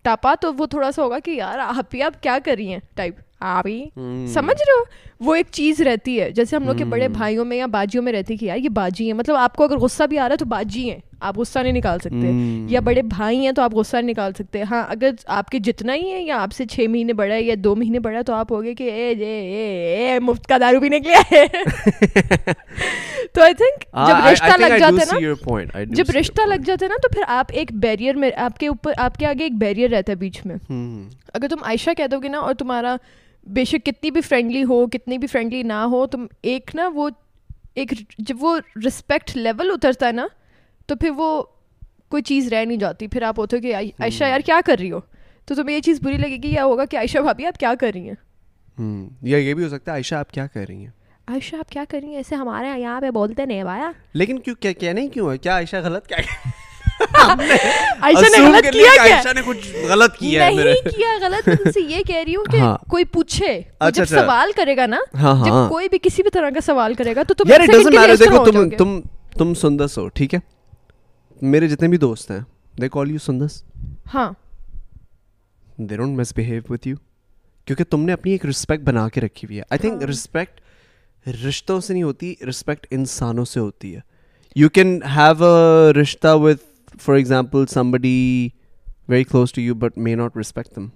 ٹاپا تو وہ تھوڑا سا ہوگا کہ یار آپ ہی آپ کیا کر رہی ہیں؟ ٹائپ آپ ہی سمجھ رہے ہو؟ وہ ایک چیز رہتی ہے۔ جیسے ہم لوگ کے بڑے بھائیوں میں یا باجیوں میں رہتی کہ یار یہ باجی ہیں۔ مطلب آپ کو اگر غصہ بھی آ رہا ہے تو باجی ہیں۔ آپ غصہ نہیں نکال سکتے۔ یا بڑے بھائی ہیں تو آپ غصہ نہیں نکال سکتے۔ ہاں اگر آپ کے جتنا ہی ہے یا آپ سے چھ مہینے بڑا ہے یا دو مہینے بڑا ہے تو آپ ہوگے کہ اے اے اے مفت کا دارو پینے کے لیے تو آئی تھنک جب رشتہ لگ جاتا ہے نا جب رشتہ لگ جاتا ہے نا تو پھر آپ ایک بیریئر میں آپ کے اوپر آپ کے آگے ایک بیریئر رہتا ہے بیچ میں۔ اگر تم عائشہ کہہ دو گے نا اور تمہارا بے شک کتنی بھی فرینڈلی ہو کتنی بھی فرینڈلی نہ ہو تم ایک نا وہ ایک جب وہ رسپیکٹ لیول اترتا ہے نا تو پھر وہ کوئی چیز رہ نہیں جاتی۔ پھر آپ ہوتے ہو کہ عائشہ یار کیا کر رہی ہو؟ تو تمہیں یہ چیز بری لگے گی یا ہوگا کہ عائشہ بھابھی آپ کیا کر رہی ہیں؟ یا یہ بھی ہو سکتا ہے عائشہ آپ کیا کر رہی ہیں؟ عائشہ آپ کیا کر رہی ہیں؟ ایسے ہمارے یہاں پہ بولتے نہیں بایا لیکن کیوں کیا نہیں کیوں ہے؟ کیا عائشہ غلط کیا عائشہ نے غلط کیا عائشہ نے کچھ غلط کیا ہے نہیں کیا غلط سے یہ کہہ رہی ہوں کہ ہاں۔ کوئی پوچھے اچھا، جب اچھا۔ سوال کرے گا نا ہاں، ہاں۔ جب کوئی بھی کسی بھی طرح کا سوال کرے گا تو تم ڈزنٹ میٹر دیکھو تم تم تم سندس ہو ٹھیک ہے؟ میرے جتنے بھی دوست ہیں دے کال یو سندس۔ ہاں۔ They don't misbehave with you کیونکہ تم نے اپنی ایک رسپیکٹ بنا کے رکھی ہوئی ہے۔ آئی تھنک رسپیکٹ رشتوں سے نہیں ہوتی رسپیکٹ انسانوں سے ہوتی ہے۔ You can have a rishta with for example somebody very close to you but may not respect them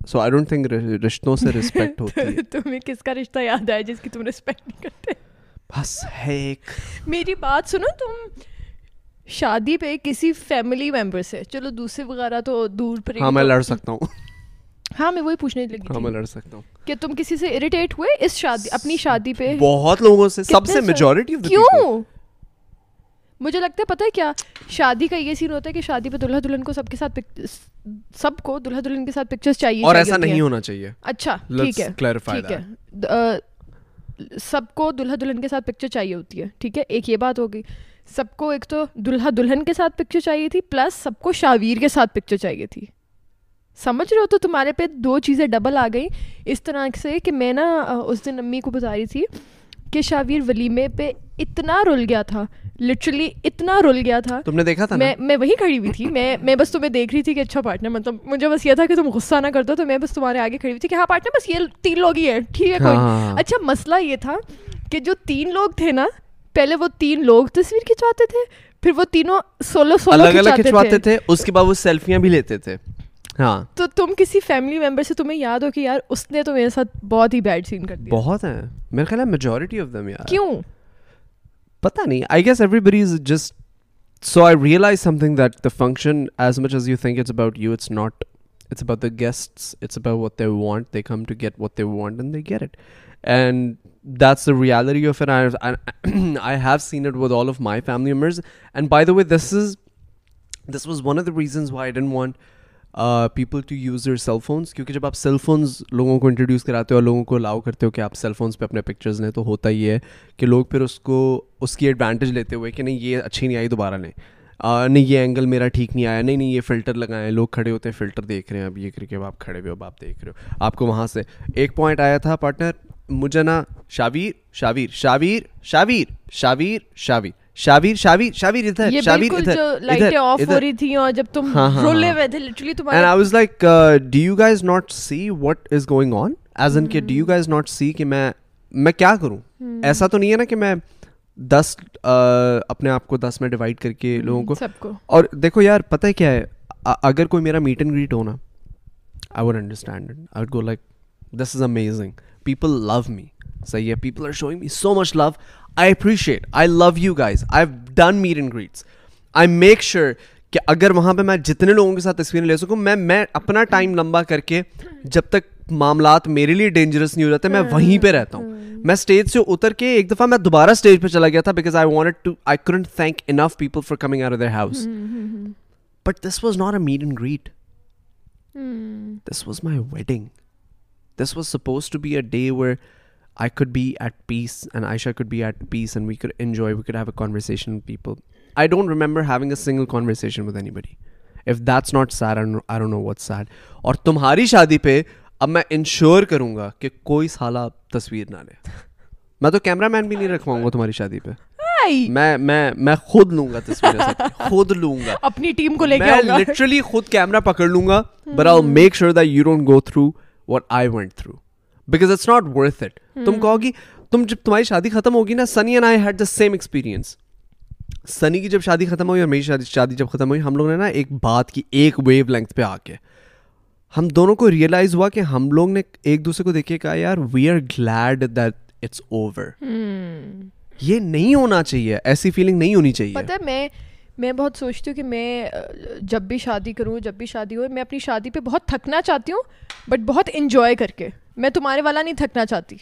so I don't think رشتوں سے ریسپیکٹ ہوتی ہے تمہیں کس کا رشتہ یاد آیا جس کی تم ریسپیکٹ نہیں کرتے بس ہے ایک میری بات سنو تم شادی پہ کسی فیملی ممبر سے چلو دوسرے وغیرہ تو دور پر ہاں میں لڑ سکتا ہوں ہاں میں وہی پوچھنے لگی ہاں میں لڑ سکتا ہوں کہ تم کسی سے اریٹیٹ ہوئے اس شادی اپنی شادی پہ بہت لوگوں سے سب سے میجورٹی کیوں مجھے لگتا ہے پتہ ہے کیا؟ شادی کا یہ سین ہوتا ہے کہ شادی پہ دلہا دلہن کو سب کے ساتھ سب کو دلہا دلہن کے ساتھ پکچرز چاہیے اور ایسا نہیں ہونا چاہیے۔ اچھا ٹھیک ہے ٹھیک ہے۔ سب کو دلہا دلہن کے ساتھ پکچر چاہیے ہوتی ہے ٹھیک ہے؟ ایک یہ بات ہوگی سب کو ایک تو دلہا دلہن کے ساتھ پکچر چاہیے تھی پلس سب کو شاویر کے ساتھ پکچر چاہیے تھی۔ سمجھ رہے ہو تو تمہارے پہ دو چیزیں ڈبل آ گئیں۔ اس طرح سے کہ میں نا اس دن امی کو بتا رہی تھی کہ شاویر ولیمے پہ اتنا رل گیا تھا لٹرلی اتنا رل گیا تھا۔ تم نے دیکھا تھا میں میں وہیں کھڑی ہوئی تھی۔ میں میں بس تمہیں دیکھ رہی تھی کہ اچھا پارٹنر مطلب مجھے بس یہ تھا کہ تم غصہ نہ کر دو تو میں بس تمہارے آگے کھڑی ہوئی تھی کہ ہاں پارٹنر بس یہ تین لوگ ہی ہیں ٹھیک ہے کوئی۔ ہاں۔ اچھا مسئلہ یہ تھا کہ جو تین لوگ تھے نا پہلے وہ تین لوگ تصویر کھنچواتے تھے پھر وہ تینوں سولو سولو الگ الگ کھنچواتے تھے۔ اس کے بعد وہ سیلفیاں بھی لیتے تھے۔ ہاں۔ تو تم کسی فیملی ممبر سے تمہیں یاد ہو کہ یار اس نے تو میرے ساتھ بہت ہی بیڈ سین کر دیا۔ بہت ہیں۔ میرے خیال ہے میجورٹی آف دم یار۔ کیوں؟ پتہ نہیں۔ I guess everybody is just so I realise something that the function as much as you think it's about you it's not it's about the guests it's about what they want they come to get what they want and they get it and that's the reality of an I I have seen it with all of my family members and by the way this is this was one of the reasons why I didn't want people to use your cell phones کیونکہ جب آپ سیل فونس لوگوں کو انٹروڈیوس کراتے ہو اور لوگوں کو الاؤ کرتے ہو کہ آپ سیل فونس پہ اپنے پکچرز لیں، تو ہوتا ہی ہے کہ لوگ پھر اس کو، اس کی ایڈوانٹیج لیتے ہوئے کہ نہیں، یہ اچھی نہیں آئی، دوبارہ لیں۔ نہیں، یہ اینگل میرا ٹھیک نہیں آیا، نہیں نہیں، یہ فلٹر لگائیں۔ لوگ کھڑے ہوتے ہیں فلٹر دیکھ رہے ہیں، اب یہ کر کے اب آپ کھڑے ہوئے اب آپ دیکھ رہے ہو۔ آپ کو وہاں سے ایک پوائنٹ آیا تھا پارٹنر مجھے نا shower shower shower shower shower shower. Shower shower شاویر ادھر شاویر ادھر لائٹیں آف ہو رہی تھیں اور جب تم ہاں، ہاں، رولے ہاں۔ ہوئے تھے لٹرلی اینڈ تمہارے I was like do you guys not see what is going on as in کہ do you guys not see کہ میں میں کیا کروں؟ ایسا تو نہیں ہے نا کہ میں دس اپنے آپ کو دس میں ڈیوائڈ کر کے لوگوں کو سب کو۔ اور دیکھو یار پتہ ہے کیا ہے؟ اگر کوئی میرا میٹ اینڈ گریٹ ہونا I would understand I would go like this is amazing people love me صحیح ہے people are showing me so much love I appreciate I love you guys I done meet and greets I make sure کہ اگر وہاں پہ میں جتنے لوگوں کے ساتھ تصویریں لے سکوں میں میں اپنا ٹائم لمبا کر کے جب تک معاملات میرے لیے ڈینجرس نہیں ہو جاتے میں وہیں پہ رہتا ہوں۔ میں اسٹیج سے اتر کے ایک دفعہ میں دوبارہ اسٹیج پہ چلا گیا تھا because I want to I couldn't thank enough people for coming are their house but this was not a meet and greet this was my wedding this was suppose to be a day where I could be at peace and Aisha could be at peace and we could enjoy, we could have a conversation with people. I don't remember having a single conversation with anybody. If that's not sad, I don't, know what's sad. اور تمہاری شادی پہ اب میں انشور کروں گا کہ کوئی سالہ تصویر نہ لے. میں تو کیمرہ مین بھی نہیں رکھواؤں گا تمہاری شادی پہ. میں میں میں خود لوں گا تصویر خود لوں گا. اپنی ٹیم کو لے کے میں لٹرلی خود کیمرہ پکڑ لوں گا but I make sure that you don't go through what I went through because it's not worth it تم کہو گی تم جب تمہاری شادی ختم ہوگی نا Sunny and I had the same experience Sunny کی جب شادی ختم ہوئی اور میری شادی شادی جب ختم ہوئی ہم لوگ نے نا ایک بات کی ایک ویو لینتھ پہ آ کے ہم دونوں کو ریئلائز ہوا کہ ہم لوگ نے ایک دوسرے کو دیکھے کہا یار we are glad that it's over یہ نہیں ہونا چاہیے ایسی فیلنگ نہیں ہونی چاہیے۔ پتہ میں میں بہت سوچتی ہوں کہ میں جب بھی شادی کروں جب بھی شادی ہو میں اپنی شادی پہ بہت تھکنا چاہتی ہوں بٹ بہت انجوائے کر کے۔ میں تمہارے والا نہیں تھکنا چاہتی۔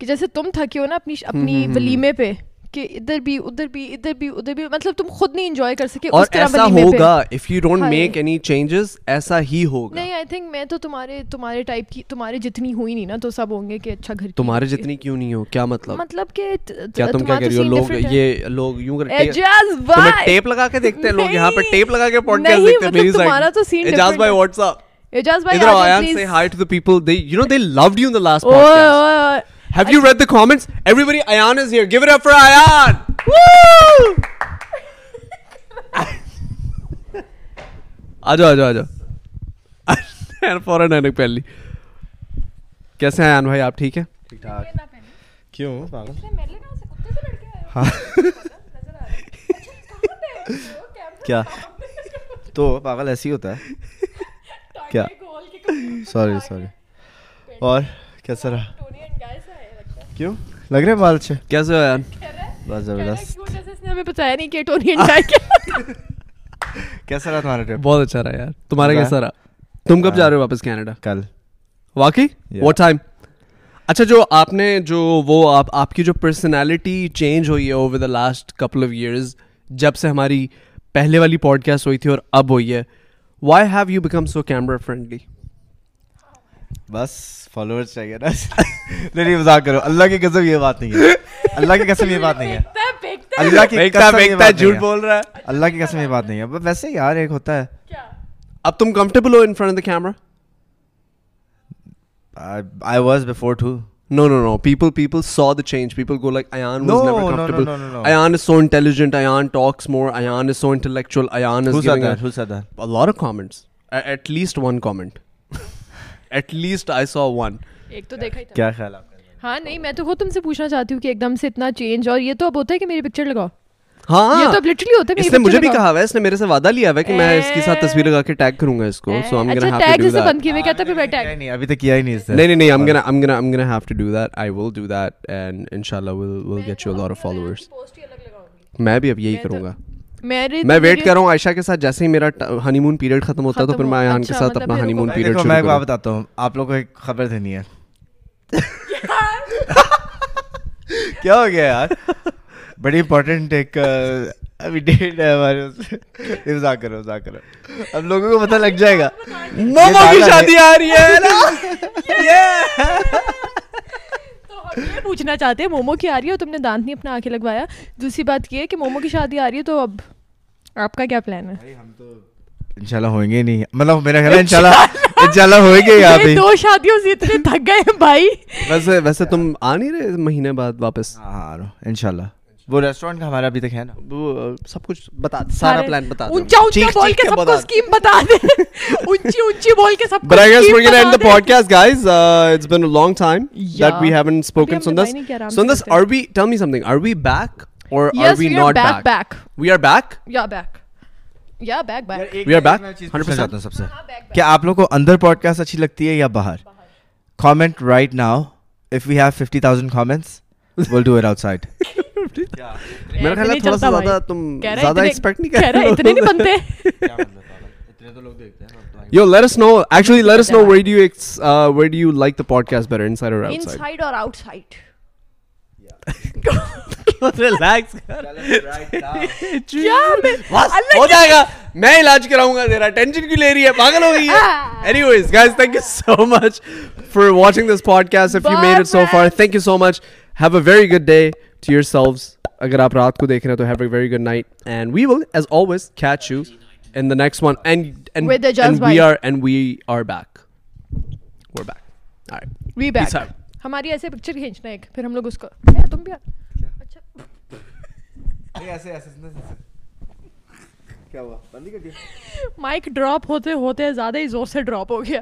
کہ جیسے تم تھکے ہو نا اپنی اپنی ولیمے پہ کہ ادھر بھی ادھر بھی ادھر بھی ادھر بھی مطلب تم خود نہیں انجوائے کر سکے اور ایسا ہوگا if you don't make any changes ایسا ہی ہوگا۔ نہیں آئی تھنک میں تو تمہارے تمہارے ٹائپ کی تمہارے جتنی ہوئی نہیں نا تو سب ہوں گے کہ اچھا گھر تمہارے جتنی کیوں نہیں ہو؟ کیا مطلب؟ مطلب کہ کیا تم کیا کہہ رہی ہو؟ لوگ یہ لوگ یوں اعجاز تمہیں ٹیپ لگا کے دیکھتے ہیں لوگ یہاں پہ ٹیپ لگا کے پوڈ کاسٹ دیکھتے ہیں میری سائیڈ تمہارا تو scene last you read the فورنگ پہلی کیسے آن بھائی آپ ٹھیک ہیں ٹھیک ٹھاک کیوں تو پاگل ایسے ہی ہوتا ہے کیا؟ سوری سوری اور کیسا رہا؟ کیوں؟ لگ رہے بال اچھے؟ کیسے ہو بس زبردست. ہمیں بتایا نہیں کہ ٹونی اینڈ کیسا رہا تمہارا ٹرپ بہت اچھا رہا یار۔ تمہارا کیسا رہا؟ تم کب جا رہے ہو واپس کینیڈا؟ کل۔ واقعی؟ واٹ ٹائم اچھا جو آپ نے جو وہ آپ آپ کی جو پرسنالٹی چینج ہوئی ہے over the last couple of years جب سے ہماری پہلے والی پوڈ کاسٹ ہوئی تھی اور اب ہوئی ہے why have you become so camera friendly بس فالوورس چاہیے نا۔ نہیں مذاق کرو۔ اللہ کی قسم یہ بات نہیں ہے۔ اللہ کی قسم یہ بات نہیں ہے۔ اللہ کی قسم جھوٹ بول رہا ہے۔ اللہ کی قسم یہ بات نہیں ہے۔ ویسے یار ایک ہوتا ہے۔ اب تم comfortable who in front of the camera I was before too No, no, no. People, people saw the change. People go like, Ayan was No, never no, no, comfortable. no, no, no. Ayan is so intelligent. Ayan talks more. Ayan is so intellectual. Ayan is Who said giving that? a, Who said that? a lot of comments. A- at least one comment. at least I saw one. ایک تو دیکھا ہی تھا کیا خیال آپ کا ہاں نہیں میں تو خود تم سے پوچھنا چاہتی ہوں کہ ایک دم سے اتنا چینج اور یہ تو اب ہوتا ہے کہ میری پکچر لگاؤ ہاں۔ یہ تو literally ہوتا ہے اس نے مجھے بھی کہا ہوا ہے اس نے میرے سے وعدہ لیا ہوا ہے کہ میں اس کے ساتھ تصویر لگا کے ٹیگ کروں گا اس کو سو ایم اچھا gonna have to do that بند کیے کہتا پھر میں ٹیگ نہیں ابھی تک کیا ہی نہیں اس نے۔ نہیں نہیں I'm gonna I'm gonna I'm gonna have to do that I will do that and inshallah we'll we'll get you a lot of followers میں بھی اب یہی کروں گا۔ میں ویٹ کر رہا ہوں عائشہ کے ساتھ جیسے ہی میرا ہنی مون پیریڈ ختم ہوتا ہے تو پھر میں ایان کے ساتھ اپنا ہنی مون پیریڈ میں بتاتا ہوں آپ لوگ کو ایک خبر دینی ہے۔ کیا ہو گیا یار؟ بڑی امپورٹنٹ ایک ابھی ڈیٹ ہے ہمارے مذاق کرو مذاق کرو۔ اب لوگوں کو پتہ لگ جائے گا۔ مومو کی شادی آ رہی ہے نا؟ یہ پوچھنا چاہتے ہیں مومو کی آ رہی ہے تم نے دانت نہیں اپنا آنکھیں لگوایا۔ دوسری بات یہ ہے کہ مومو کی شادی آ رہی ہے تو اب آپ کا کیا پلان ہے؟ انشاءاللہ ہوئیں گے نہیں۔ مطلب میرا خیال ہے انشاءاللہ انشاءاللہ۔ ہوئیں گے یہاں پہ دو شادیوں سے اتنے تھک گئے ہیں بھائی۔ ویسے ویسے تم آ نہیں رہے مہینے بعد واپس؟ ہاں ہاں انشاءاللہ۔ وہ ریسٹورینٹ کا ہمارا ابھی تک ہے نا وہ سب کچھ بتا سارا پلان بتا اونچا اونچا بول کے سب کو اسکیم بتا دے اونچی اونچی بول کے سب کو But I guess scheme we're gonna end the بتا دے۔ podcast, guys. Uh, it's been a long time that Yeah. we haven't spoken. Abhi humne Sundas, bhai ne kya aram se Sundas, karte hain. are we? Tell me something. Are we back or are Yes, we we are not back, back. We are back. یا بیک یا back back We are back. Hundred چاہتا ہوں سب سے کیا آپ لوگ کو اندر پوڈ کاسٹ اچھی لگتی ہے یا باہر comment right now if we have fifty thousand comments will do it outside میرا خیال ہے تھوڑا سا زیادہ تم زیادہ ایکسپیکٹ نہیں کر رہے اتنے نہیں بنتے Yo, let us know. Actually, let us know where do you ex- uh, where do you like the podcast better, inside or outside? Inside اور آؤٹ سائڈ Relax. کیا میں ہو جائے گا میں علاج کراؤں گا تیرا ٹینشن کیوں لے رہی ہے پاگل ہو گئی ہے anyways guys thank you so much for watching this podcast if you made it so far thank you so much have a very good day to yourselves اگر آپ رات کو دیکھ رہے ہیں تو have a very good night and we will as always catch you in the next one and we. Are and we are back we back we back. ہماری ایسے پکچر کھینچنا ایک پھر ہم لوگ اس کو تم بھی اچھا۔ مائک ڈراپ ہوتے ہوتے زیادہ ہی زور سے ڈراپ ہو گیا۔